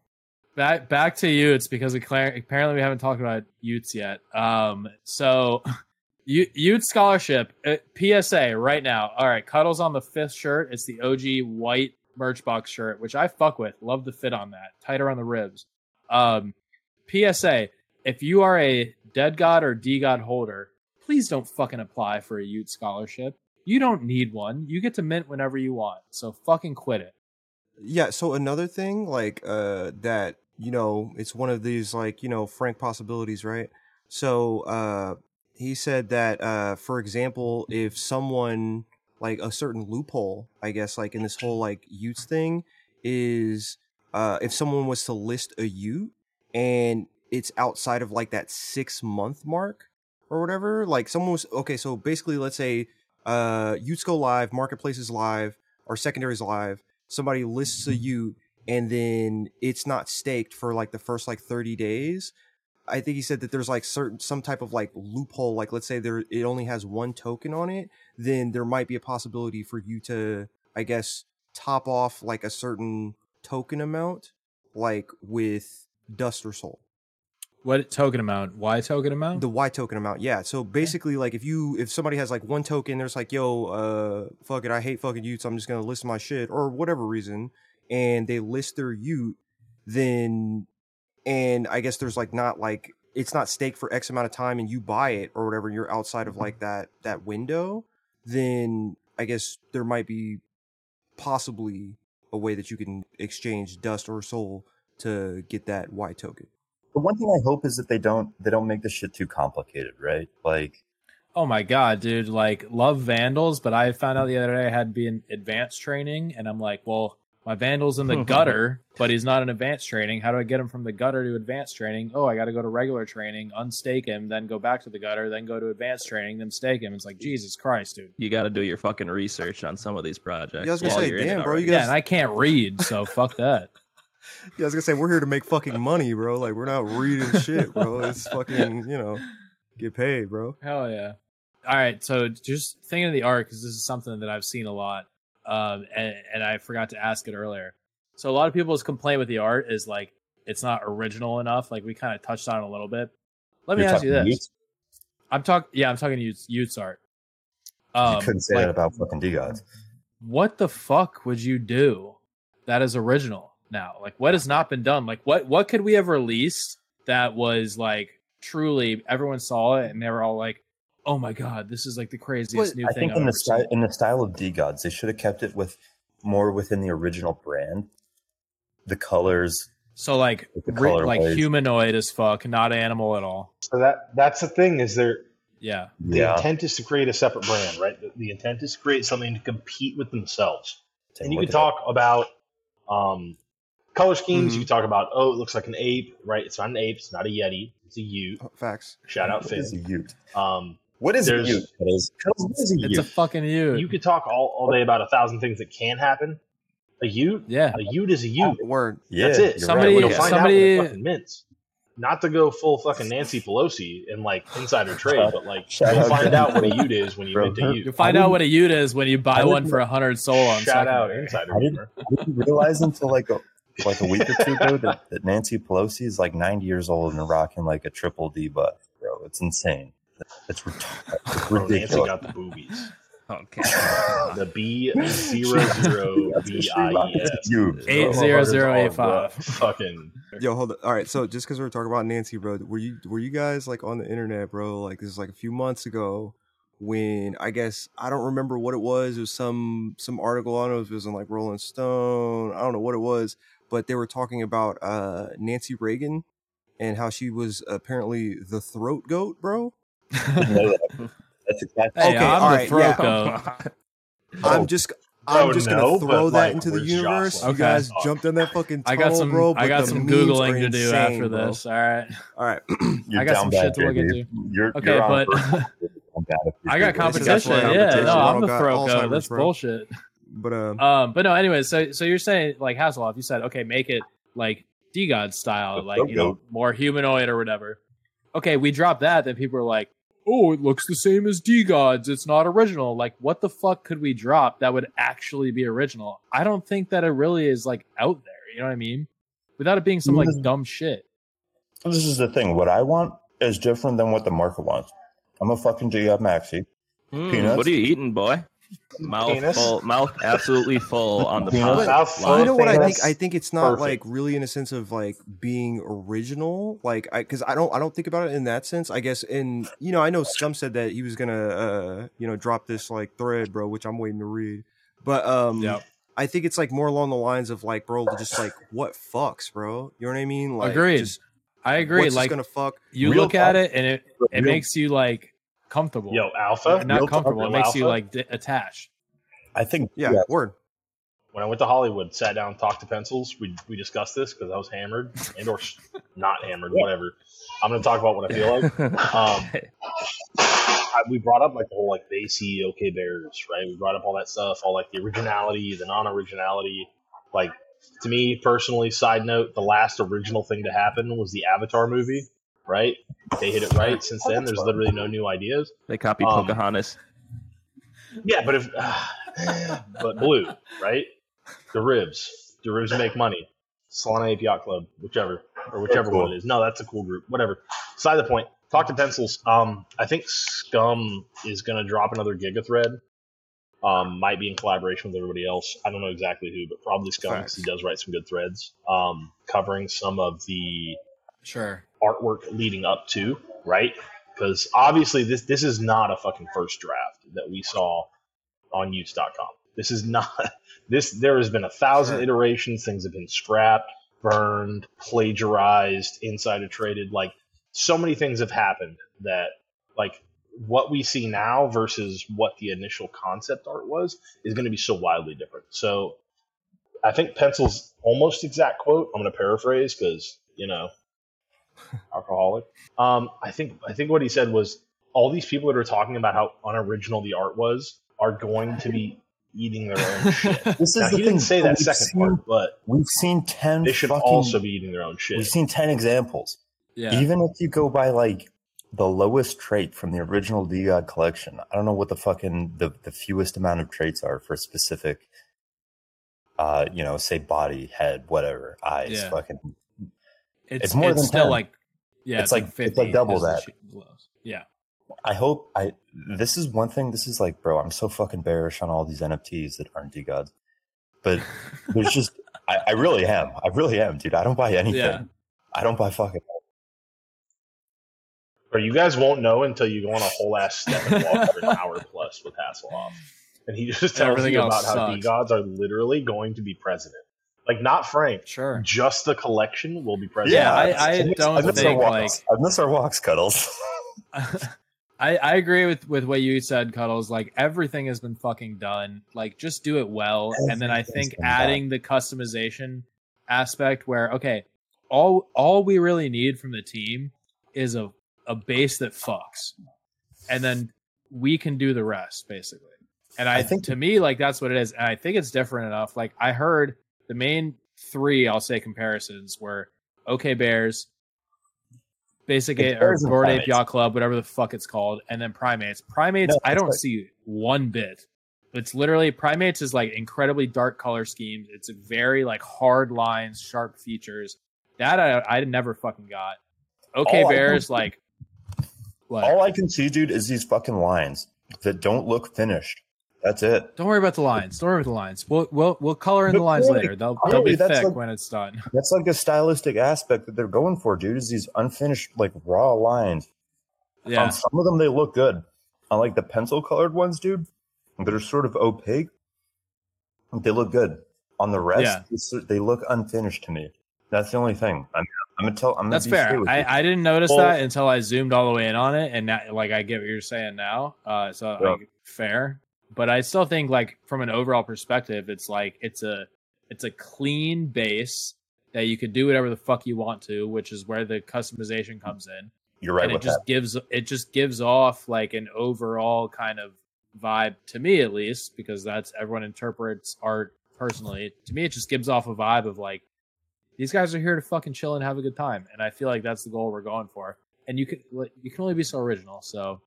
Back back to y00ts because apparently we haven't talked about y00ts yet. Um, so [LAUGHS] y00t scholarship uh, PSA right now. All right, Cuddles on the fifth shirt. It's the OG white merch box shirt, which I fuck with. Love the fit on that. Tighter on the ribs. Um, PSA: If you are a Dead God or DeGod holder, please don't fucking apply for a y00t scholarship. You don't need one. You get to mint whenever you want. So fucking quit it. Yeah, so another thing like uh that, you know, it's one of these like, you know, frank possibilities, right? So uh he said that uh for example, if someone like a certain loophole, I guess like in this whole like y00ts thing is uh if someone was to list a y00t and it's outside of like that 6 month mark or whatever, like someone was okay, so basically let's say uh y00ts go live, marketplace is live, or secondary is live. Somebody lists a y00t and then it's not staked for like the first like 30 days. I think he said that there's like certain some type of like loophole like let's say there it only has one token on it then there might be a possibility for you to i guess top off like a certain token amount like with dust or SOL What token amount? Why token amount? the Y token amount. Yeah. So basically, like if you if somebody has like one token, there's like, yo, uh, fuck it, I hate fucking y00ts. I'm just gonna list my shit or whatever reason, and they list their y00t, then, and I guess there's like not like it's not staked for X amount of time, and you buy it or whatever, you're outside of like that that window, then I guess there might be possibly a way that you can exchange dust or SOL to get that Y token. The one thing I hope is that they don't they don't make this shit too complicated, right? Like Oh my god, dude! Like love vandals, but I found out the other day I had to be in advanced training, and I'm like, well, my vandal's in the [LAUGHS] gutter, but he's not in advanced training. How do I get him from the gutter to advanced training? Oh, I got to go to regular training, unstake him, then go back to the gutter, then go to advanced training, then stake him. It's like Jesus Christ, dude. You got to do your fucking research on some of these projects. Yeah, I was gonna while say, you're in it damn, bro, you already. guys- Yeah, and I can't read, so fuck that. Yeah, I was gonna say we're here to make fucking money, bro. Like we're not reading shit, bro. It's fucking, you know, get paid, bro. Hell yeah. All right, so just thinking of the art because this is something that I've seen a lot, um, and, and I forgot to ask it earlier. So a lot of people's complaint with the art is like it's not original enough. Like we kind of touched on it a little bit. Let me you're ask you this: y00ts? I'm talking, yeah, I'm talking y00ts, y00ts art. Um, you couldn't say like, that about fucking DeGods. what the fuck would you do that is original now? Like what has not been done? Like what what could we have released that was like truly everyone saw it and they were all like, "Oh my god, this is like the craziest But new I thing." think I've in the ever style in the style of DeGods, they should have kept it with more within the original brand. The colors, So like the re- color like ways. humanoid as fuck, not animal at all. So that that's the thing is there Yeah. the yeah. intent is to create a separate brand, right? The, the intent is to create something to compete with themselves. Take and you can at talk about um, color schemes. Mhm. You can talk about oh, it looks like an ape, right? It's not an ape. It's not a yeti. It's a Ute. Oh, Facts. Shout that. out What is a y00t? Um, What is a There's- y00t? What is, what is a It's a fucking y00t. you could talk all, all day about a thousand things that can happen. A y00t, yeah. a y00t is a y00t. Word. yeah, That's it. Somebody- You'll right. find somebody- out when fucking mints. not to go full fucking Nancy Pelosi and like insider trade, but like [LAUGHS] Shout you'll out find out what a y00t is when you Bro, mint a y00t. You'll find out what a y00t is when you buy one for a hundred SOL on Shout out insider I didn't- rumor. I didn't realize until like a like a week or two ago that, that Nancy Pelosi is like 90 years old and rocking like a triple D buff, bro. It's insane. It's, retarded. It's Bro, Nancy got the boobies. Okay. [LAUGHS] The B zero zero That's what B she I rocking E S. is you, Eight bro. zero zero eight Bro, five. Fucking Yo, hold on. All right, so just because we are talking about Nancy, bro, were you were you guys like on the internet, bro? Like this is like a few months ago when I guess I don't remember what it was. It was some some article. on don't know if it was in like Rolling Stone. I don't know what it was, but they were talking about uh Nancy Reagan and how she was apparently the throat goat, bro. Didn't know that. [LAUGHS] That's exactly. Hey, Okay, I'm all the throat yeah. goat. [LAUGHS] I'm Oh, just I'm Bro, just no, gonna but, throw that like, into the universe. Jocelyn? You Okay. guys jumped in that fucking I tunnel, got some. bro. I got some googling to do insane, after bro. this. All right. All right. [CLEARS THROAT] You're I got some bad, shit to look JD. into. You're, Okay, you're but. [LAUGHS] I'm bad if you're I got doing competition. Yeah, no, I I'm the got throat goat. That's bullshit. But uh, Um, but no, anyways, so so you're saying like Hasselhoff, you said okay, make it like DeGod style, like throat you know, more humanoid or whatever. Okay, we drop that, then people are like, oh, it looks the same as DeGods. It's not original. Like, what the fuck could we drop that would actually be original? I don't think that it really is like out there. You know what I mean? Without it being some like Mhm. dumb shit. This is the thing. What I want is different than what the market wants. I'm a fucking G up maxi. Hmm, Peanuts? what are you eating, boy? Mouth Penis? full, mouth absolutely full on the Peanuts? pot. Mouth line. you know what I think? I think it's not perfect. like really in a sense of like being original. Like I, because I don't, I don't think about it in that sense. I guess in you know, I know Scum said that he was gonna, uh, you know, drop this like thread, bro, which I'm waiting to read. But um, Yep. I think it's like more along the lines of like, bro, just like what fucks, bro. You know what I mean? Like, Agreed. Just, I agree. What's like gonna fuck? you real look at it and it it real- makes you like comfortable. Yo, Alpha. not real talk, comfortable. It real makes you like d- attached. I think. Yeah, word. when I went to Hollywood, sat down, talked to pencils. We we discussed this because I was hammered and or not hammered, whatever. I'm going to talk about what I feel like. [LAUGHS] Um, I, we brought up like the whole like Basie, OK Bears, right? We brought up all that stuff, all like the originality, the non-originality. Like to me personally, side note, the last original thing to happen was the Avatar movie, right? They hit it right. Since then, there's literally no new ideas. they copy Um, Pocahontas. Yeah, but if but blue, right? The ribs, the ribs make money. Solana Ape Yacht Club, whichever or whichever cool. one it is. No, that's a cool group. Whatever. Side the point. Talk to pencils. Um, I think Scum is gonna drop another Giga thread. Um, might be in collaboration with everybody else. I don't know exactly who, but probably Scum because he does write some good threads. Um, covering some of the Sure. artwork leading up to, right? Because obviously this this is not a fucking first draft that we saw on y00ts.com. This is not [LAUGHS] this. There has been a thousand Sure. iterations. Things have been scrapped, burned, plagiarized, insider traded. Like so many things have happened that like what we see now versus what the initial concept art was is going to be so wildly different. So I think Pencil's almost exact quote. I'm going to paraphrase because you know alcoholic. Um, I think I think what he said was all these people that are talking about how unoriginal the art was are going to be eating their own [LAUGHS] shit. This is now, the he thing. didn't say that We've second seen- part, but We've seen ten. they should fucking, also be eating their own shit. We've seen ten examples. Yeah. Even if you go by like the lowest trait from the original DeGod collection, I don't know what the fucking the, the fewest amount of traits are for a specific uh, you know, say body, head, whatever, eyes, Yeah. fucking it's, it's more it's than still 10. like yeah, It's like- it's like 50 double is the that. sh- Yeah. I hope I this is one thing, this is like, bro, I'm so fucking bearish on all these NFTs that aren't DeGods. But there's [LAUGHS] just I, I really am. I really am, dude. I don't buy anything. Yeah. I don't buy fucking Or you guys won't know until you go on a whole ass [LAUGHS] step and walk for an hour plus with Hasselhoff. And he just tells Everything you else about how sucks. DeGods are literally going to be president. Like not Frank. Sure. Just the collection will be present. Yeah, I- I miss- don't miss our think, walks. I miss our walks, cuddles. [LAUGHS] [LAUGHS] I, I agree with, with what you said, Cuddles. Like everything has been fucking done. Like just do it well. and then I think been adding the customization aspect where, okay, all all we really need from the team is a, a base that fucks. And then we can do the rest, basically. And I, I think- to me, like that's what it is. And I think it's different enough. Like I heard the main three, I'll say comparisons were OK Bears, Basic It's Ape or Bored Ape Yacht Club, whatever the fuck it's called, and then Primates. Primates, No, I don't like- see one bit. It's literally Primates is like incredibly dark color schemes. It's very like hard lines, sharp features. That I I never fucking got. Okay, All Bears like what? All I can see, dude, is these fucking lines that don't look finished. That's it. Don't worry about the lines. Don't worry about the lines. We'll we'll we'll color in the lines really, later. They'll they'll be thick like- when it's done. [LAUGHS] That's like a stylistic aspect that they're going for, dude. Is these unfinished, like raw lines. Yeah. On some of them, they look good. On like the pencil colored ones, dude, that are sort of opaque, they look good. On the rest, Yeah. they look unfinished to me. That's the only thing. I'm, I'm gonna tell. I'm That's be fair. straight with you. I, I didn't notice Well- that until I zoomed all the way in on it, and now, like I get what you're saying now. Uh, so Yeah. like, fair, but I still think like from an overall perspective, it's like it's a it's a clean base that you could do whatever the fuck you want to, which is where the customization comes in, You're right and it just that. gives it just gives off like an overall kind of vibe to me at least because that's everyone interprets art personally. To me, it just gives off a vibe of like these guys are here to fucking chill and have a good time, and I feel like that's the goal we're going for. And you can you can only be so original. So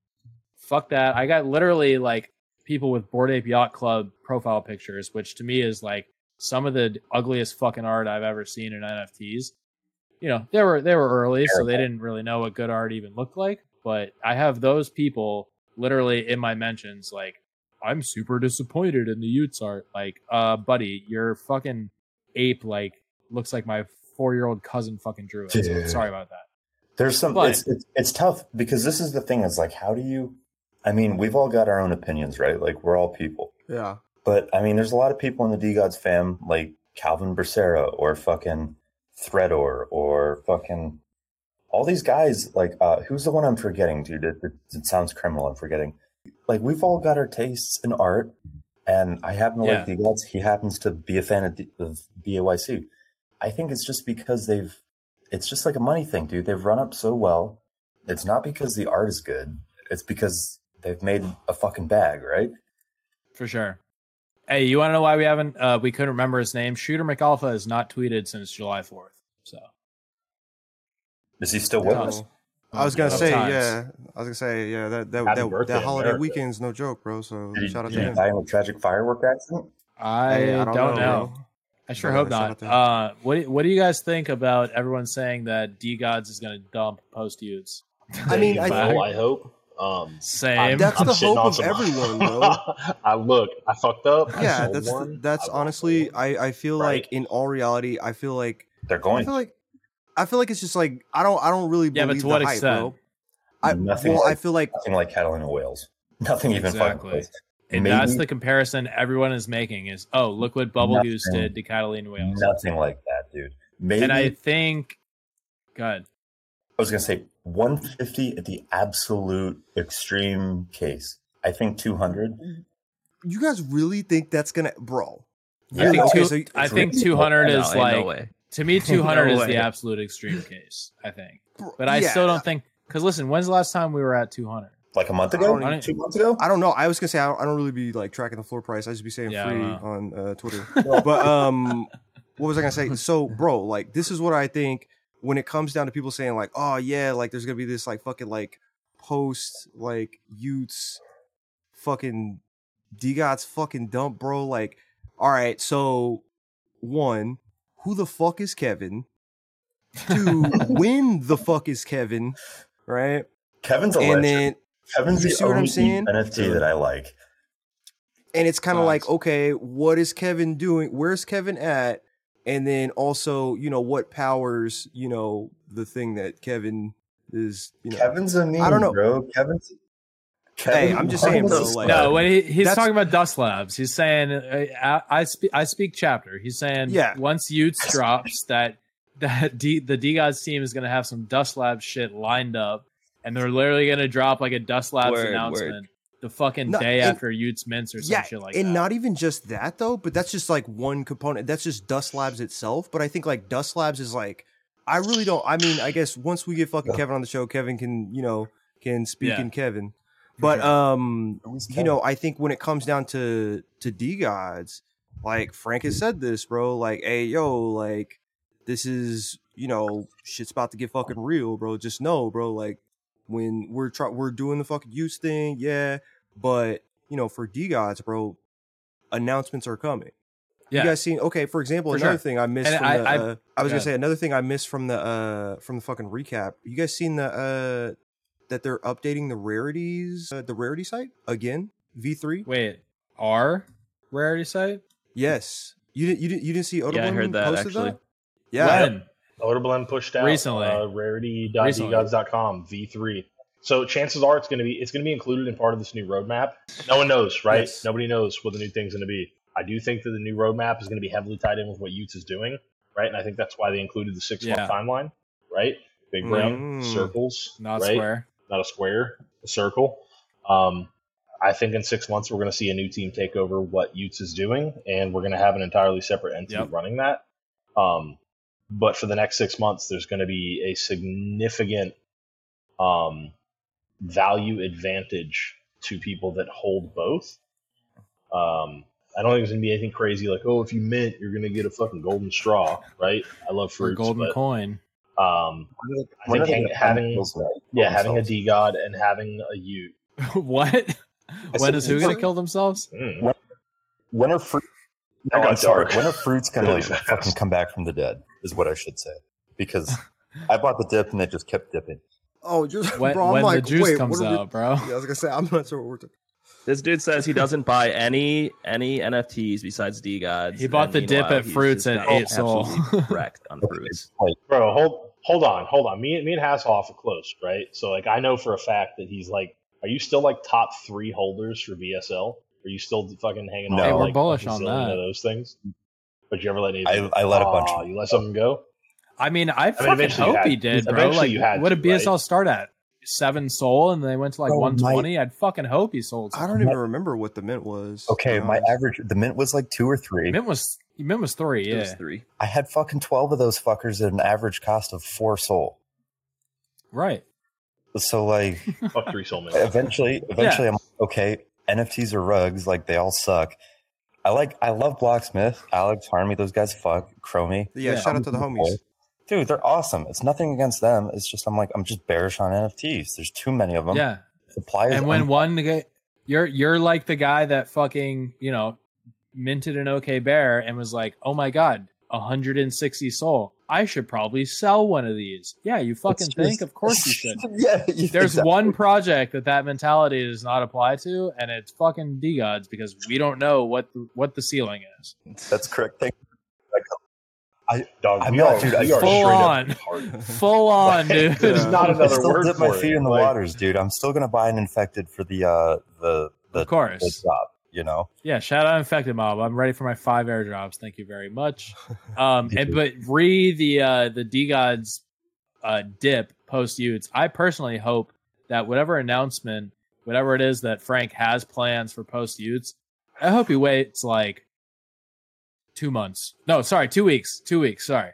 fuck that. I got literally like people with Bored Ape Yacht Club profile pictures, which to me is like some of the ugliest fucking art I've ever seen in NFTs. You know, they were they were early, so they didn't really know what good art even looked like. But I have those people literally in my mentions, like I'm super disappointed in the y00ts art. Like, uh, buddy, your fucking ape like looks like my four year old cousin fucking drew it. So sorry about that. There's some. But- it's, it's it's tough because this is the thing. Is like, how do you? I mean, we've all got our own opinions, right? Like, we're all people. Yeah. But I mean, there's a lot of people in the DeGods fam, like Calvin Becerra or fucking Threador or fucking all these guys. Like, uh, who's the one I'm forgetting, dude? It, it, it sounds criminal. I'm forgetting. Like, we've all got our tastes in art, and I happen to Yeah. like DeGods. He happens to be a fan of, D- of BAYC. I think it's just because they've. It's just like a money thing, dude. They've run up so well. It's not because the art is good. It's because they've made a fucking bag, right? For sure. Hey, you want to know why we haven't? Uh, we couldn't remember his name. Shooter McAlpha has not tweeted since July fourth. So Is he still with Tough. us? I was gonna Tough say, times. yeah. I was gonna say, yeah. That that Happy that, that holiday America. weekend's no joke, bro. So Did he, shout out did to he him. die in a tragic firework accident? I, Hey, don't, know. bro. I sure Yeah, hope not. out to him. Uh, what do- What do you guys think about everyone saying that DeGods is going to dump post y00ts? I mean, I I hope. Um, Same. That's I'm the hope of [LAUGHS] everyone, bro. I look, I fucked up. Yeah, sold that's one. that's I honestly. I I feel Right. like in all reality, I feel like They're I going. feel like I feel like it's just like I don't I don't really Yeah, but to what hype, extent? bro. I Nothing well, I like- feel like Nothing like Catalina whales. [LAUGHS] Nothing even fucking Exactly. close. and Maybe that's the comparison everyone is making is oh look what Bubble Nothing. Goose did to Catalina Whales. nothing like that, dude. Maybe And I, I think, God, was gonna say 150 at the absolute extreme case. I think 200. you guys really think that's gonna, bro? I think okay, two, so- I think really- two hundred No, is ain't like no way. to me [LAUGHS] two hundred No is the absolute extreme case. I think, but I yeah, still don't think because listen, when's the last time we were at two hundred? Like a month ago, even- two months ago. I don't know. I was gonna say I don't, I don't really be like tracking the floor price. I just be saying Yeah, free on uh, Twitter. [LAUGHS] but um, what was I gonna say? So, bro, like this is what I think when it comes down to people saying like, oh yeah, like there's gonna be this like fucking like post like y00ts fucking DeGod's fucking dump, bro. Like, all right, so one, who the fuck is Kevin? Two, [LAUGHS] when the fuck is Kevin? Right, Kevin's a and legend. then Kevin's you the see what I'm only saying? NFT that I like. and it's kind of like okay what is kevin doing where's kevin at and then also you know what powers you know the thing that kevin is you know Kevin's a meme, I don't know. bro. Kevin's. Hey, I'm just saying, bro, like- No, when he, he's talking about Dust Labs, he's saying uh, I, I speak I speak chapter. He's saying Yeah. once y00ts drops that that D, the DeGods team is going to have some Dust Labs shit lined up, and they're literally going to drop like a Dust Labs Word, announcement the fucking No, day and- after y00ts mints or some yeah shit like and that. And not even just that though but that's just like one component that's just dust labs itself but i think like dust labs is like i really don't i mean i guess once we get fucking kevin on the show kevin can you know can speak Yeah. in kevin but um you know, I think when it comes down to to DeGods, like Frank has said this, bro. Like, hey, yo, like this is you know shit's about to get fucking real, bro. Just know, bro. Like when we're try we're doing the fucking y00ts thing, yeah. But you know, for DeGods, bro, announcements are coming. Yeah. You guys seen? Okay, for example, For another sure. thing I missed And from I- the. I- uh, I was yeah. gonna say another thing I missed from the uh from the fucking recap. You guys seen the uh that they're updating the rarities uh, the rarity site again V three? Wait, our rarity site? Yes. You didn't you didn't you didn't see Odoblin Yeah, I heard that, posted actually. that? Yeah. When? Odoblend pushed out Recently. uh, rarity.dgods.com v3. So chances are it's going to be it's going to be included in part of this new roadmap. No one knows, right? Yes. Nobody knows what the new thing's going to be. I do think that the new roadmap is going to be heavily tied in with what y00ts is doing, right? And I think that's why they included the six month Yeah. timeline, right? Big round Mm. circles, Not right? square. not a square, a circle. Um, I think in six months we're going to see a new team take over what y00ts is doing, and we're going to have an entirely separate entity Yep. running that. Um, but for the next six months, there's going to be a significant um, value advantage to people that hold both. Um, I don't think it's going to be anything crazy like, oh, if you mint, you're going to get a fucking golden straw, right? I love For a fruits, golden but coin. um, I think hang- having those, yeah, having a DeGod and having a U. [LAUGHS] What? when is who gonna kill themselves? Mm. When are fruit? I No, I'm sorry. When are fruits [LAUGHS] gonna Really fucking come back from the dead? Is what I should say. Because [LAUGHS] I bought the dip and it just kept dipping. Oh, just [LAUGHS] When, bro, I'm when like, the juice wait, comes what are we- bro. Yeah, I was gonna say I'm not sure what we're talking. This dude says he doesn't [LAUGHS] buy any any NFTs besides DeGods. He bought the dip at Fruits just at got eight SOL. absolutely [LAUGHS] wrecked on fruits. Like Bro, hold hold on, hold on. Me, and me and Hasselhoff are close, right? So like I know for a fact that he's like are you still like top three holders for VSL? Are you still fucking hanging No. on Hey, to, we're like bullish on that. of those things? But you ever let any I, I let a bunch. Aw, Of, you let something go? I mean, I fucking eventually you hope had- he did, bro. Like, you had what did BSL right? start at? Seven SOL, and they went to like Bro, 120. I'd fucking hope he sold. I don't even remember what the mint was. okay, to be my average the mint was like two or three. Mint was Mint was three. It was Yeah, three. I had fucking twelve of those fuckers at an average cost of four SOL. right. So like [LAUGHS] Fuck three SOL minutes. eventually eventually I'm like, okay, NFTs are rugs, like they all suck. I like I love Blocksmith, Alex, Harmy, those guys fuck, Chromie. Yeah, Yeah. shout out to the homies. Dude, they're awesome. It's nothing against them. It's just I'm like I'm just bearish on NFTs. There's too many of them. Yeah, Supply and when un- one you're you're like the guy that fucking you know minted an OK Bear and was like, oh my god, 160 SOL. I should probably sell one of these. Yeah, you fucking It's think. Of course you [LAUGHS] should. [LAUGHS] yeah, [LAUGHS] you- There's exactly. one project that that mentality does not apply to, and it's fucking DeGods because we don't know what the, what the ceiling is. That's correct. Thank Dog, I'm not- are, dude, I we [LAUGHS] full on. Full on, dude. There's not [LAUGHS] I another still word dip for my it. feet in the Like, waters, dude. I'm still gonna buy an infected for the uh the the, Of course. the job. You know, Yeah, shout out infected mob. I'm ready for my five airdrops. Thank you very much. [LAUGHS] Um, and but re the uh, the DeGods uh, dip post y00ts. I personally hope that whatever announcement, whatever it is that Frank has plans for post y00ts, I hope he waits like two months. No, sorry, two weeks. Two weeks. Sorry,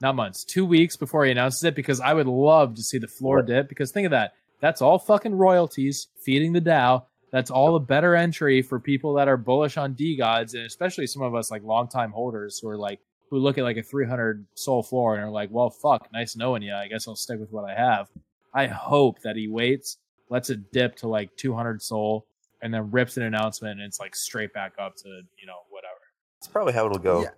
not months. Two weeks before he announces it because I would love to see the floor dip. Because think of that. That's all fucking royalties feeding the DAO. That's all a better entry for people that are bullish on DeGods, and especially some of us like longtime holders who are like who look at like a 300 SOL floor and are like, "Well, fuck, nice knowing you. I guess I'll stick with what I have." I hope that he waits, lets it dip to like 200 SOL, and then rips an announcement, and it's like straight back up to you know whatever. It's probably how it'll go. Yeah.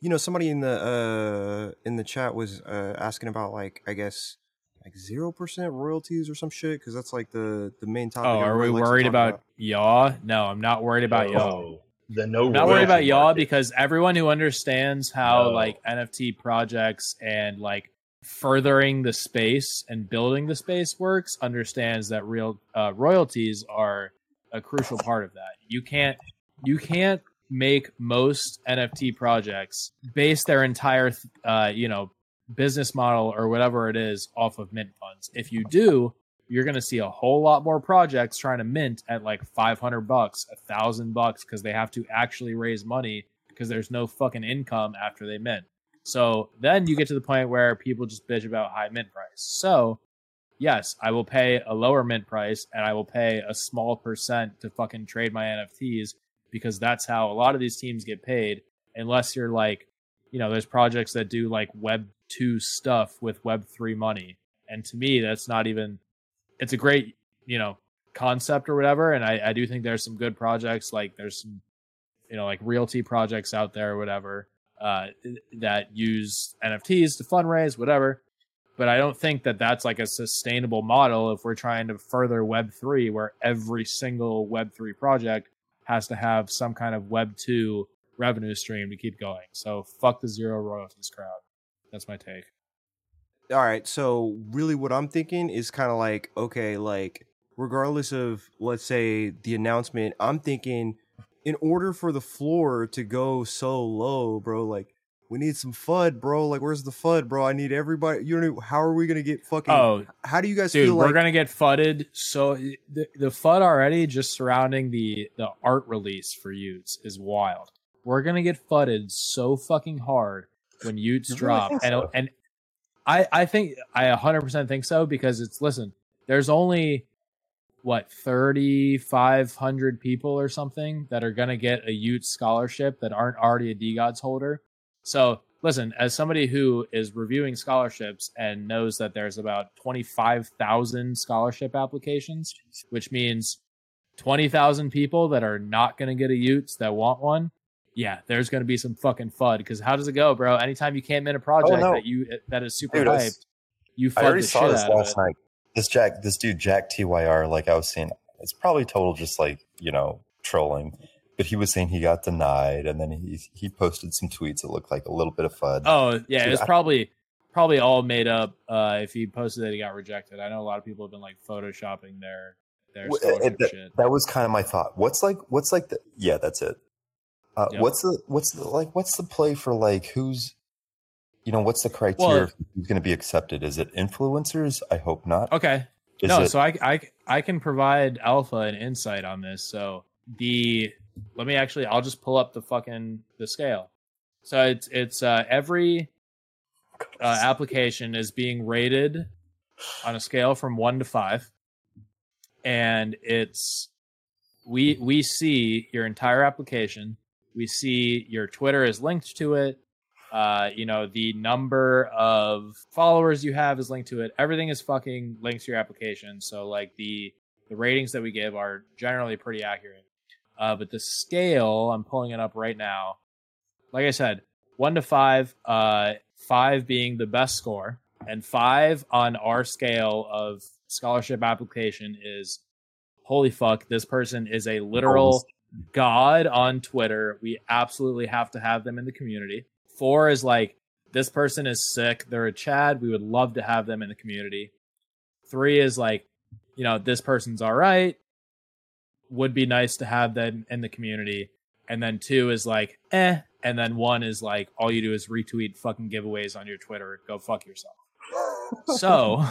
You know, somebody in the uh in the chat was uh asking about like I guess like zero percent royalties or some shit because that's like the the main topic. Oh, are we everybody likes to worried talk about yaw? No, I'm not worried about yaw. no, the no. I'm not worried about royalty y'all because everyone who understands how No. like NFT projects and like furthering the space and building the space works understands that real uh, royalties are a crucial part of that. You can't you can't make most NFT projects base their entire uh, you know business model or whatever it is off of mint funds. If you do, you're going to see a whole lot more projects trying to mint at like 500 bucks, a thousand bucks, because they have to actually raise money because there's no fucking income after they mint. So then you get to the point where people just bitch about high mint price. So yes, I will pay a lower mint price and I will pay a small percent to fucking trade my NFTs because that's how a lot of these teams get paid. Unless you're like you know, there's projects that do like Web two stuff with Web three money, and to me, that's not even. It's a great, you know, concept or whatever, and I, I do think there's some good projects. Like there's some, you know, like realty projects out there or whatever uh, that use NFTs to fundraise, whatever. But I don't think that that's like a sustainable model if we're trying to further Web three, where every single Web three project has to have some kind of Web two revenue stream to keep going. So fuck the zero royalties crowd. That's my take. All right, so really what I'm thinking is kind of like okay, like regardless of let's say the announcement, I'm thinking in order for the floor to go so low, bro, like we need some FUD, bro. Like, where's the FUD, bro? I need everybody. You know, how are we gonna get fucking? Oh, how do you guys dude, feel? we're gonna get fudded. So the, the FUD already just surrounding the the art release for y00ts is wild. We're gonna get fudded so fucking hard when y00ts You really drop, think and so? and I I think I 100 percent think so because it's listen. There's only what 3500 people or something that are going to get a y00t scholarship that aren't already a DGODS holder. So, listen, as somebody who is reviewing scholarships and knows that there's about 25,000 scholarship applications, which means 20,000 people that are not going to get a y00ts that want one. Yeah, there's going to be some fucking FUD because how does it go, bro? Anytime you can't mint a oh, project Oh, no. that you eh, that is super Dude, hyped, you I FUD already the saw shit this out of last night. This Jack, this dude Jack Tyr, like I was saying, it's probably total just like you know trolling. But he was saying he got denied, and then he he posted some tweets that looked like a little bit of fud. Oh yeah, Dude, it's I- probably probably all made up. Uh, if he posted that he got rejected, I know a lot of people have been like photoshopping their their it- that, shit. that was kind of my thought. What's like what's like the yeah, that's it. Uh, Yep. What's the what's the like what's the play for like who's you know what's the criteria Well- who's going to be accepted? Is it influencers? I hope not. Okay, Is no, it, so I, I I can provide Alpha an insight on this. So the let me actually I'll just pull up the fucking the scale. So it's it's uh, every uh, [LAUGHS] application is being rated on a scale from one to five, and it's we we see your entire application. We see your Twitter is linked to it. Uh, you know the number of followers you have is linked to it. Everything is fucking linked to your application. So like the the ratings that we give are generally pretty accurate. Uh, but the scale, I'm pulling it up right now. Like I said, one to five, uh, five being the best score, and five on our scale of scholarship application is holy fuck, this person is a literal god on Twitter. We absolutely have to have them in the community. Four is like, this person is sick. They're a Chad. We would love to have them in the community. Three is like, you know, this person's all right. Would be nice to have them in the community. And then two is like, eh. And then one is like, all you do is retweet fucking giveaways on your Twitter. Go fuck yourself. [LAUGHS] So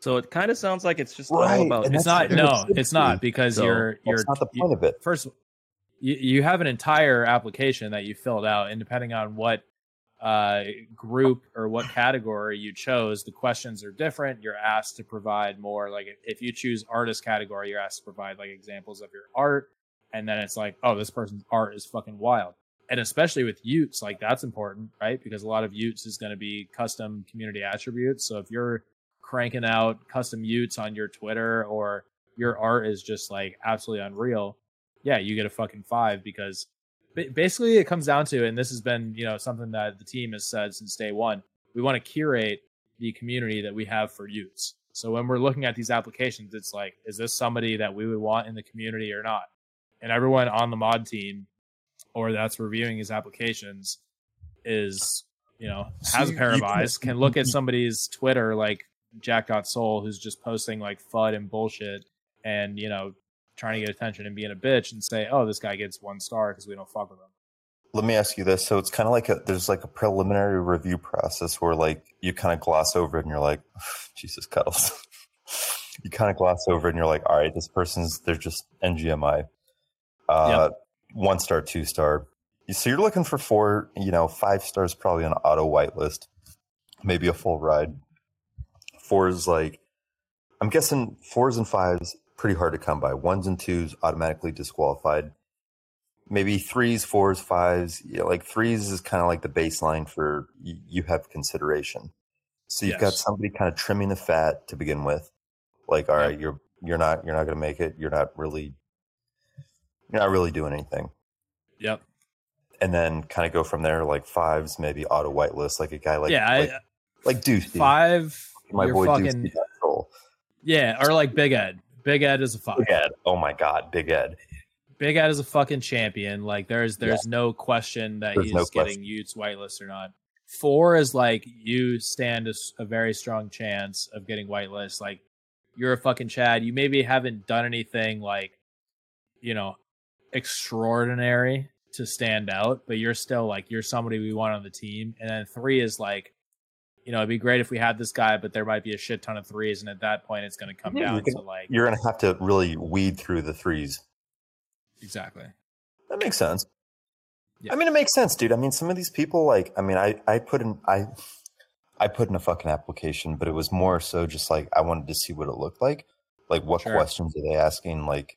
So it kind of sounds like it's just Right, all about. and it's not, no, it it's not because So, you're, you're, That's not the you- point of it. first you, you have an entire application that you filled out and depending on what uh, group or what category you chose the questions are different. You're asked to provide more like if- you choose artist category you're asked to provide like examples of your art. And then it's like oh this person's art is fucking wild. And especially with y00ts like that's important right? Because a lot of y00ts is going to be custom community attributes. So if you're cranking out custom y00ts on your twitter or your art is just like absolutely unreal yeah, you get a fucking five because basically it comes down to, and this has been, you know, something that the team has said since day one. We want to curate the community that we have for y00ts So when we're looking at these applications, it's like, is this somebody that we would want in the community or not? And everyone on the mod team or that's reviewing his applications is, you know, So has a pair of eyes, can look at somebody's Twitter like Jack.Soul who's just posting like FUD and bullshit and, you know, trying to get attention and being a bitch and say, oh, this guy gets one star because we don't fuck with him. Let me ask you this. So it's kind of like a there's like a preliminary review process where like you kind of gloss over it and you're like, Jesus cuddles. [LAUGHS] you kind of gloss over it and you're like, all right, this person's they're just NGMI. Uh, One star, two star. So you're looking for four, you know, five stars probably on auto whitelist, maybe a full ride. Four is like, I'm guessing fours and fives pretty hard to come by. Ones and twos automatically disqualified maybe threes, fours, fives. You know, like threes is kind of like the baseline for you, you have consideration. So you've got somebody kind of trimming the fat to begin with. Like, all right, you're you're not you're not going to make it. You're not really you're not really doing anything. Yep. And then kind of go from there. Like fives, maybe auto whitelist, like a guy like yeah, like, I, like Deuce. dude. five. my boy fucking Deuce. Yeah, or like Big Ed. Big Ed is a five. Big Ed. Oh my God, Big Ed. Big Ed is a fucking champion. Like there's there's no question that There's he's no getting question. y00ts whitelist or not. Four is like you stand a very strong chance of getting whitelist. Like you're a fucking Chad. You maybe haven't done anything like you know extraordinary to stand out, but you're still like you're somebody we want on the team. And then three is like you know it'd be great if we had this guy, but there might be a shit ton of threes, and at that point it's going to come Yeah, down can- to like You're going to have to really weed through the threes. exactly. That makes sense. Yeah. I mean, it makes sense, dude. I mean, some of these people, like, I mean, I, I put in, I, I put in a fucking application, but it was more so just like I wanted to see what it looked like, like what Sure. questions are they asking, like,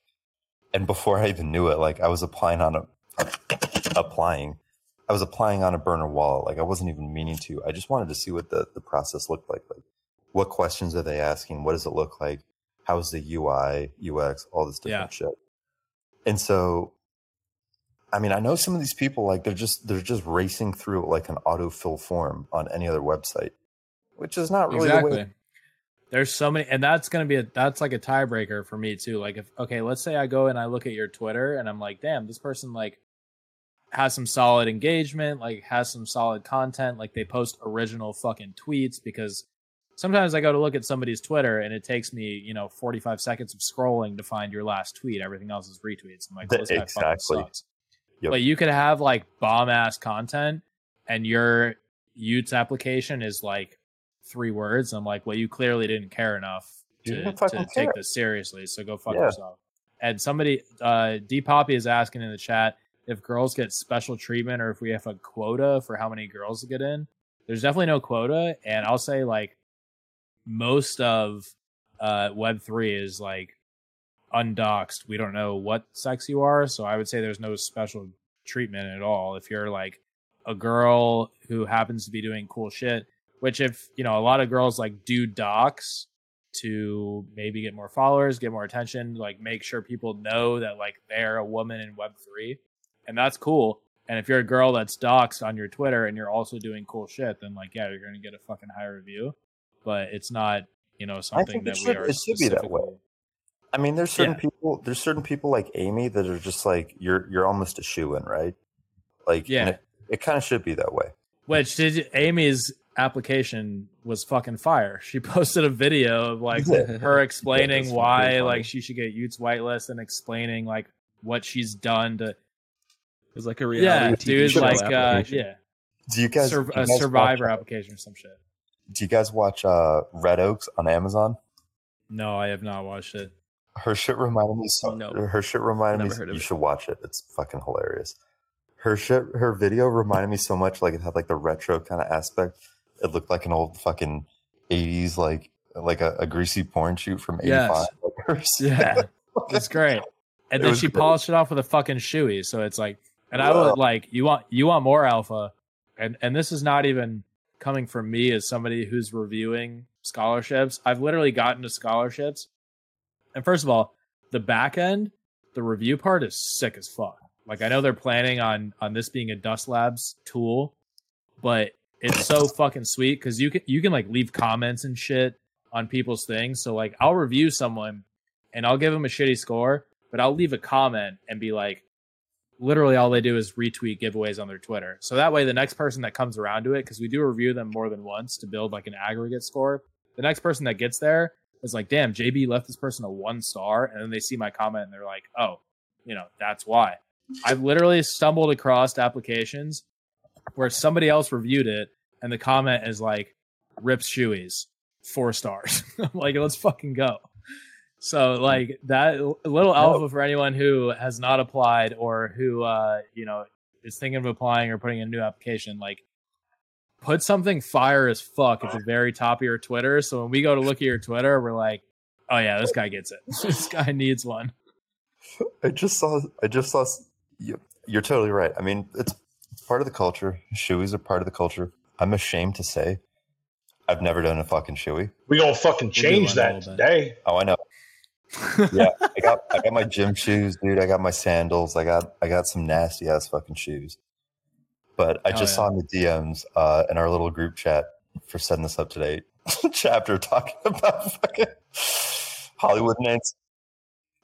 and before I even knew it, like I was applying on a, applying, I was applying on a burner wallet, like I wasn't even meaning to. I just wanted to see what the the process looked like, like what questions are they asking, what does it look like, how's the UI, UX, all this different shit, and so I mean, I know some of these people like they're just they're just racing through like an autofill form on any other website, which is not really the way. There's so many, and that's gonna be a that's like a tiebreaker for me too. Like if okay, let's say I go and I look at your Twitter and I'm like, damn, this person like has some solid engagement, like has some solid content, like they post original fucking tweets because sometimes I go to look at somebody's Twitter and it takes me, you know, 45 seconds of scrolling to find your last tweet. Everything else is retweets. I'm like, well, this guy fucking Exactly. sucks. Yep. But you could have like bomb ass content and your y00ts application is like three words. I'm like, well, you clearly didn't care enough to, to take care. this seriously. So go fuck Yeah. yourself. And somebody, uh, D Poppy is asking in the chat if girls get special treatment or if we have a quota for how many girls to get in. There's definitely no quota. And I'll say like most of uh, Web3 is like undoxed. We don't know what sex you are. So I would say there's no special treatment at all. If you're like a girl who happens to be doing cool shit, which if, you know, a lot of girls like do dox to maybe get more followers, get more attention, like make sure people know that like they're a woman in Web3. And that's cool. And if you're a girl that's doxed on your Twitter and you're also doing cool shit, then like, yeah, you're going to get a fucking high review. But it's not, you know, something that should- we are it should be that way. I mean, there's certain Yeah. people. There's certain people like Amy that are just like you're. You're almost a shoe in, right? Like, Yeah. it, it kind of should be that way. Which did Amy's application was fucking fire. She [LAUGHS] posted a video of [LAUGHS] like her explaining that's why like she should get y00ts whitelist and explaining like what she's done to It was like a yeah, reality TV dude, show like uh, application. yeah, Do you guys? Sur- do you a guys Survivor Watch, application or some shit. do you guys watch uh, Red Oaks on Amazon? No, I have not watched it. Her shit reminded me so. No. Her shit reminded me. heard you it. should watch it. It's fucking hilarious. Her shit. Her video reminded me so much. Like it had like the retro kind of aspect. It looked like an old fucking eighties like like a, a greasy porn shoot from eighty Yes. five. [LAUGHS] Like her shit. Yeah, it's great. And It then she great. polished it off with a fucking shoey. So it's like, and I would like you want you want more alpha, and and this is not even coming from me as somebody who's reviewing scholarships. I've literally gotten to scholarships, and first of all, the back end, the review part is sick as fuck. Like I know they're planning on on this being a Dust Labs tool, but it's so fucking sweet because you can you can like leave comments and shit on people's things. So like I'll review someone and I'll give them a shitty score, but I'll leave a comment and be like, literally all they do is retweet giveaways on their Twitter. So that way the next person that comes around to it, because we do review them more than once to build like an aggregate score, the next person that gets there is like, damn, JB left this person a one star, and then they see my comment and they're like, oh, you know, that's why. I've literally stumbled across applications where somebody else reviewed it and the comment is like rips shoeies four stars [LAUGHS] like let's fucking go so like that little alpha for anyone who has not applied or who uh you know is thinking of applying or putting in a new application like put something fire as fuck at the very top of your twitter so when we go to look at your twitter we're like oh yeah this guy gets it [LAUGHS] this guy needs one I just saw. I just saw. you- you're totally right. I mean, it's part of the culture. Shoeys are part of the culture. I'm ashamed to say, I've never done a fucking shoey. We gonna fucking change that a little bit. today. Oh, I know. Yeah, I got I got my gym shoes, dude. I got my sandals. I got I got some nasty ass fucking shoes. But I Oh, just yeah. saw in the DMs uh, in our little group chat for setting this up today. [LAUGHS] chapter talking [LAUGHS] about fucking Hollywood Nance.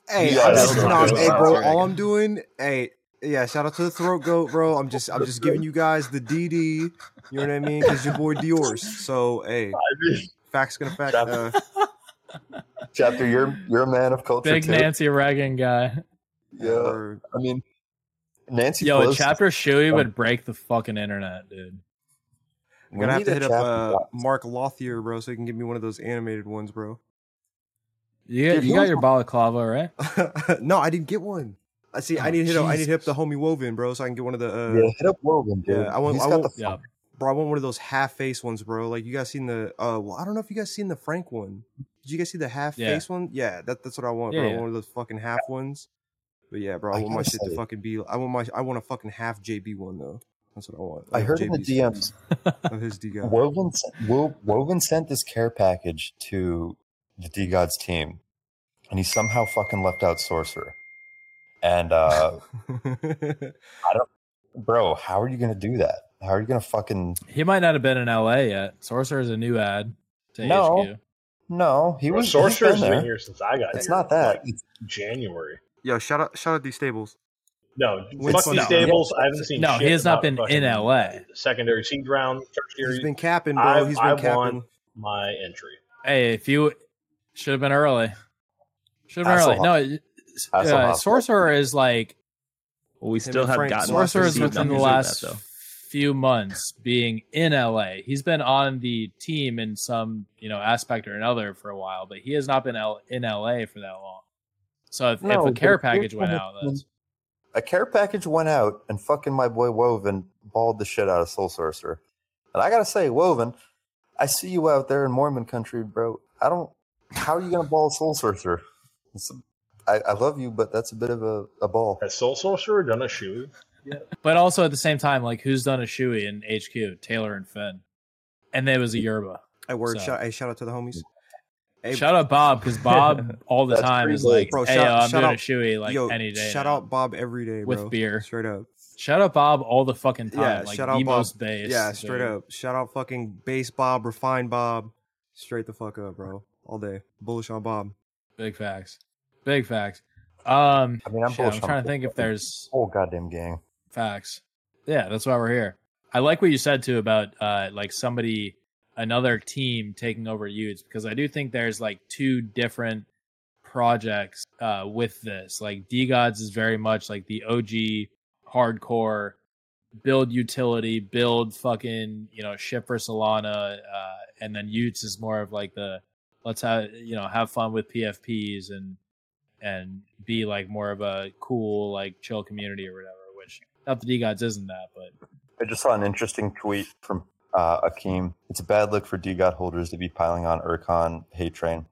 Hey, Yeah, I'm that's just, not nah, hey, bro. That's All right. I'm doing, hey, yeah. Shout out to the throat goat, bro. I'm just, I'm just giving you guys the DD. You know what I mean? Because your boy Dior's. So, hey, facts gonna fact. Uh, [LAUGHS] Chapter, you're you're a man of culture Big too. Nancy Reagan guy. Yeah, or- I mean, Nancy. Yo, a chapter shoey would break the fucking internet, dude. I'm gonna have to hit up uh. Mark Lothier, bro, so he can give me one of those animated ones, bro. You, got- Dude, you he got your balaclava, right? [LAUGHS] no, I didn't get one. I see. I Oh, need to hit. Up, I need to hit up the homie Woven, bro, so I can get one of the. Uh, yeah, hit up Wogan, dude. Yeah, I want- He's I got the Yeah. Bro, I want one of those half face ones, bro. Like you guys seen the. Uh, well, I don't know if you guys seen the Frank one. Did you guys see the half Yeah. face one? Yeah, that, that's what I want, Yeah, bro. I yeah. want one of those fucking half ones. But yeah, bro, I, I want my shit to say- fucking be. I want my. I want a fucking half JB one though. That's what I want. I Like heard in the DMs, of his D guy. [LAUGHS] Woven, sent- Wo- Woven sent this care package to the DeGods team, and he somehow fucking left out Sorcerer. And uh, [LAUGHS] bro, how are you gonna do that? How are you gonna fucking? He might not have been in LA yet. Sorcerer is a new ad to No. HQ. No, he Bro, was. Sorcerer's been been, here since I got It's here. not that. like, January. Yo, shout out, shout out these stables. No, Wait, fuck so- these no. stables. I haven't seen. No, shit he has not been in LA. Secondary seed round, tertiary. He's been capping, bro. I, He's I been won capping. my entry. Hey, if you should have been early, should have been early. No, uh, Sorcerer is like Well, we still have Frank gotten Sorcerer Sorcerer is received within the last that, though. Few months being in LA. He's been on the team in some you know aspect or another for a while, but he has not been L- in LA for that long. So if, No, if a care package went out, that's a care package went out, and fucking my boy Woven balled the shit out of Soul Sorcerer. And I gotta say, Woven, I see you out there in Mormon country, bro. I don't. How are you gonna ball Soul Sorcerer? It's a, I, I love you, but that's a bit of a, a ball. Has Soul Sorcerer done a shoe? But also at the same time, like who's done a shoey in HQ? Taylor and Finn, and there was a yerba. Hey, word. So- Shout, hey, shout out to the homies. Hey, Shout out Bob because Bob [LAUGHS] all the time is like, Bro, "Hey, shout- yo, I'm shout doing out- a shoey like yo, any day." shout now." out Bob every day, With beer. Straight up. Shout out Bob all the fucking time. Yeah, like shout out Bob. most base. Yeah, straight dude. up. Shout out fucking base Bob, refined Bob. Straight the fuck up, bro. All day. Bullish on Bob. Big facts. Big facts. Um, I mean, I'm shit, I'm trying to think if there's whole goddamn gang. Facts. Yeah, that's why we're here. I like what you said too about uh like somebody another team taking over y00ts because I do think there's like two different projects uh with this. Like DeGods is very much like the OG hardcore build utility, build fucking, you know, ship for Solana, uh and then y00ts is more of like the let's have you know, have fun with PFPs and and be like more of a cool, like chill community or whatever, not the DeGods isn't that, but I just saw an interesting tweet from uh, Akeem. It's a bad look for DeGod holders to be piling on Urcon hate train.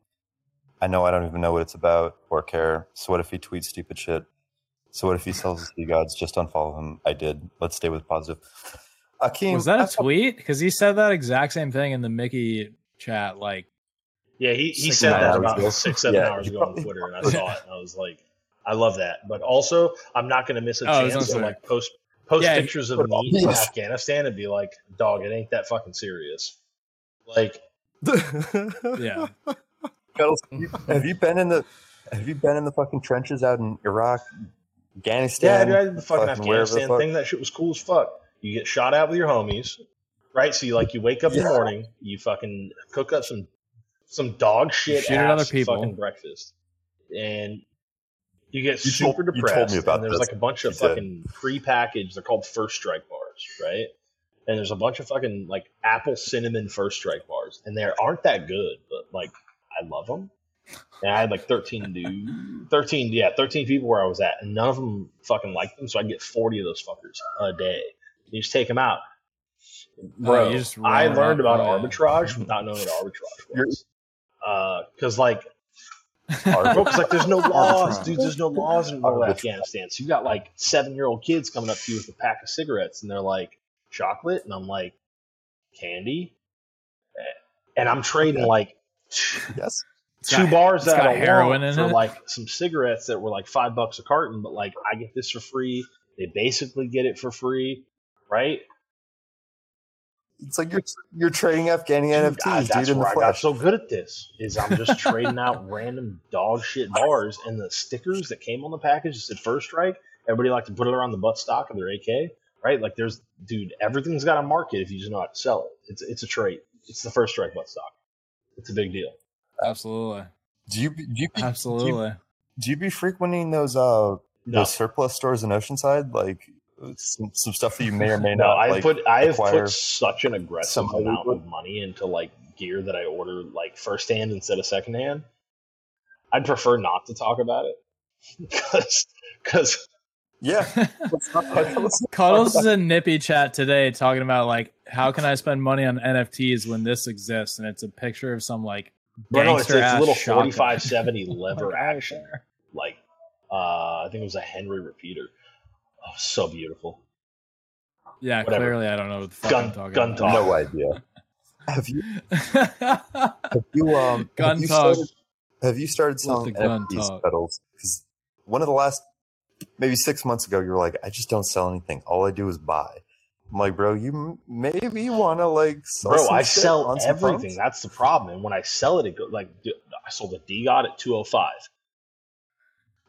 I know I don't even know what it's about or care. So what if he tweets stupid shit? So what if he sells his DeGods? Just unfollow him. I did. Let's stay with positive. Akeem, was that a tweet? Because he said that exact same thing in the Mickey chat. Like, Yeah, he, he said that about ago. six, seven Yeah. hours ago on Twitter, and I saw it, and I was like, I love that. But also, I'm not going to miss a Oh, chance to like post post Yeah, pictures of me in Afghanistan and be like, dog, it ain't that fucking serious. Like, [LAUGHS] yeah, have you- been in the have you been in the fucking trenches out in Iraq, yeah, Afghanistan? dude, I did the fucking, fucking wherever the Afghanistan fuck- thing. That shit was cool as fuck. You get shot out with your homies, right? So you like you wake up in the morning, you fucking cook up some some dog shit shoot at other people. fucking breakfast, and you get You told- super you told me depressed. about and there's this. like a bunch of You fucking pre-packaged. They're called First Strike bars, right? And there's a bunch of fucking like apple cinnamon First Strike bars, and they aren't that good, but like I love them. And I had like 13 dude, [LAUGHS] 13, yeah, 13 people where I was at, and none of them fucking liked them. So I get 40 of those fuckers a day. You just take them out. Bro, Oh, I learned about arbitrage without knowing what arbitrage You're- was. Uh, because, like, Bro, 'cause, like there's no [LAUGHS] laws, dude. There's no laws in rural Afghanistan. So you got like seven year old kids coming up to you with a pack of cigarettes, and they're like chocolate, and I'm like candy, and I'm trading like Yes. It's two got- bars that got I heroin want in for it. like some cigarettes that were like five bucks a carton, but like I get this for free. They basically get it for free, right? It's like you're you're trading Afghani Dude, NFTs, I- dude, that's in the where I got so good at this. Is I'm just trading out random dog shit bars, and the stickers that came on the package that said First Strike. Everybody like to put it around the butt stock of their AK, right? Like there's, dude, everything's got a market if you just know how to sell it. It's it's a trait. It's the First Strike butt stock. It's a big deal. Absolutely. Do you do you be, Absolutely. do you be frequenting those uh No, those surplus stores in Oceanside? Like some, some stuff that you may or may [LAUGHS] no, not I like put I have put such an aggressive some amount of money into like gear that I order like first hand instead of second hand. I'd prefer not to talk about it [LAUGHS] because because Yeah. [LAUGHS] Let's not- let's not Cuddles is in Nippy chat today talking about like how can I spend money on NFTs when this exists, and it's a picture of some like But no, it's, gangster it's a ass little 4570 lever action. Like, uh, I think it was a Henry repeater. Oh, so beautiful. Yeah, Whatever. clearly I don't know what the fuck Gun- I'm talking gun about. talk. no idea. Have you [LAUGHS] have you um Gun have you talk. started, have you started selling the gun NFTs pedals? Because one of the last maybe six months ago, you were like, I just don't sell anything. All I do is buy. I'm like, bro, you m- maybe want to like sell Bro, some I shit sell on some everything. phones? That's the problem. And when I sell it, it goes like dude, I sold a DeGod at 205.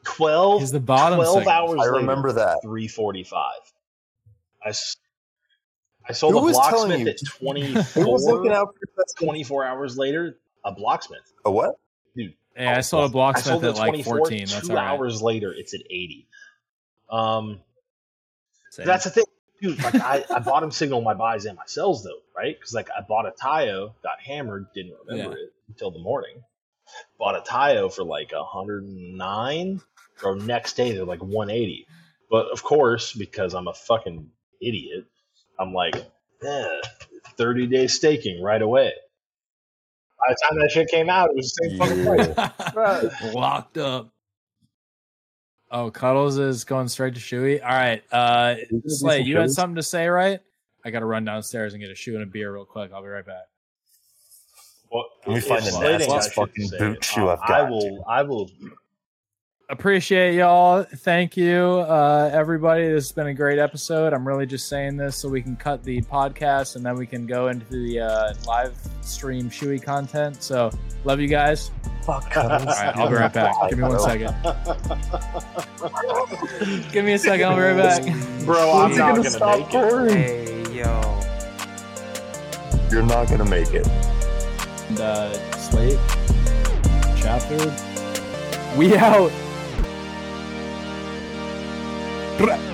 12, He's the bottom 12 signal. hours I later, remember that. 345. I sold Who a was blocksmith you? at [LAUGHS] Who was looking 24, out for 24 hours later, a blocksmith. A what? Dude. Yeah, I sold a blocksmith sold it at like 14. That's two all right. hours later, it's at 80. Um, Same. That's the thing, dude. Like I, I bought him signal my buys and my sells though, right? Because like I bought a Taiyo, got hammered, didn't remember it until the morning. Bought a Taiyo for like 109, or next day they're like 180. But of course, because I'm a fucking idiot, I'm like, eh, 30 day staking right away. By the time that shit came out, it was the same fucking price. [LAUGHS] Locked up. Oh, Cuddles is going straight to shoey. All right. Uh Slay, you had something to say, right? I gotta run downstairs and get a shoe and a beer real quick. I'll be right back. Well, Let me find the Slade nastiest got shit to fucking say, boot shoe I've got. I will. I will appreciate y'all. Thank you, uh, everybody. This has been a great episode. I'm really just saying this so we can cut the podcast and then we can go into the uh, live stream shoey content. So, love you guys. Fuck. All right, [LAUGHS] I'll be right back. Give me one second. [LAUGHS] Give me a second. I'll be right back. Bro, I'm not gonna gonna stop make it. Hey, yo. You're not gonna make it. And, uh, Slate chapter. We out. Ra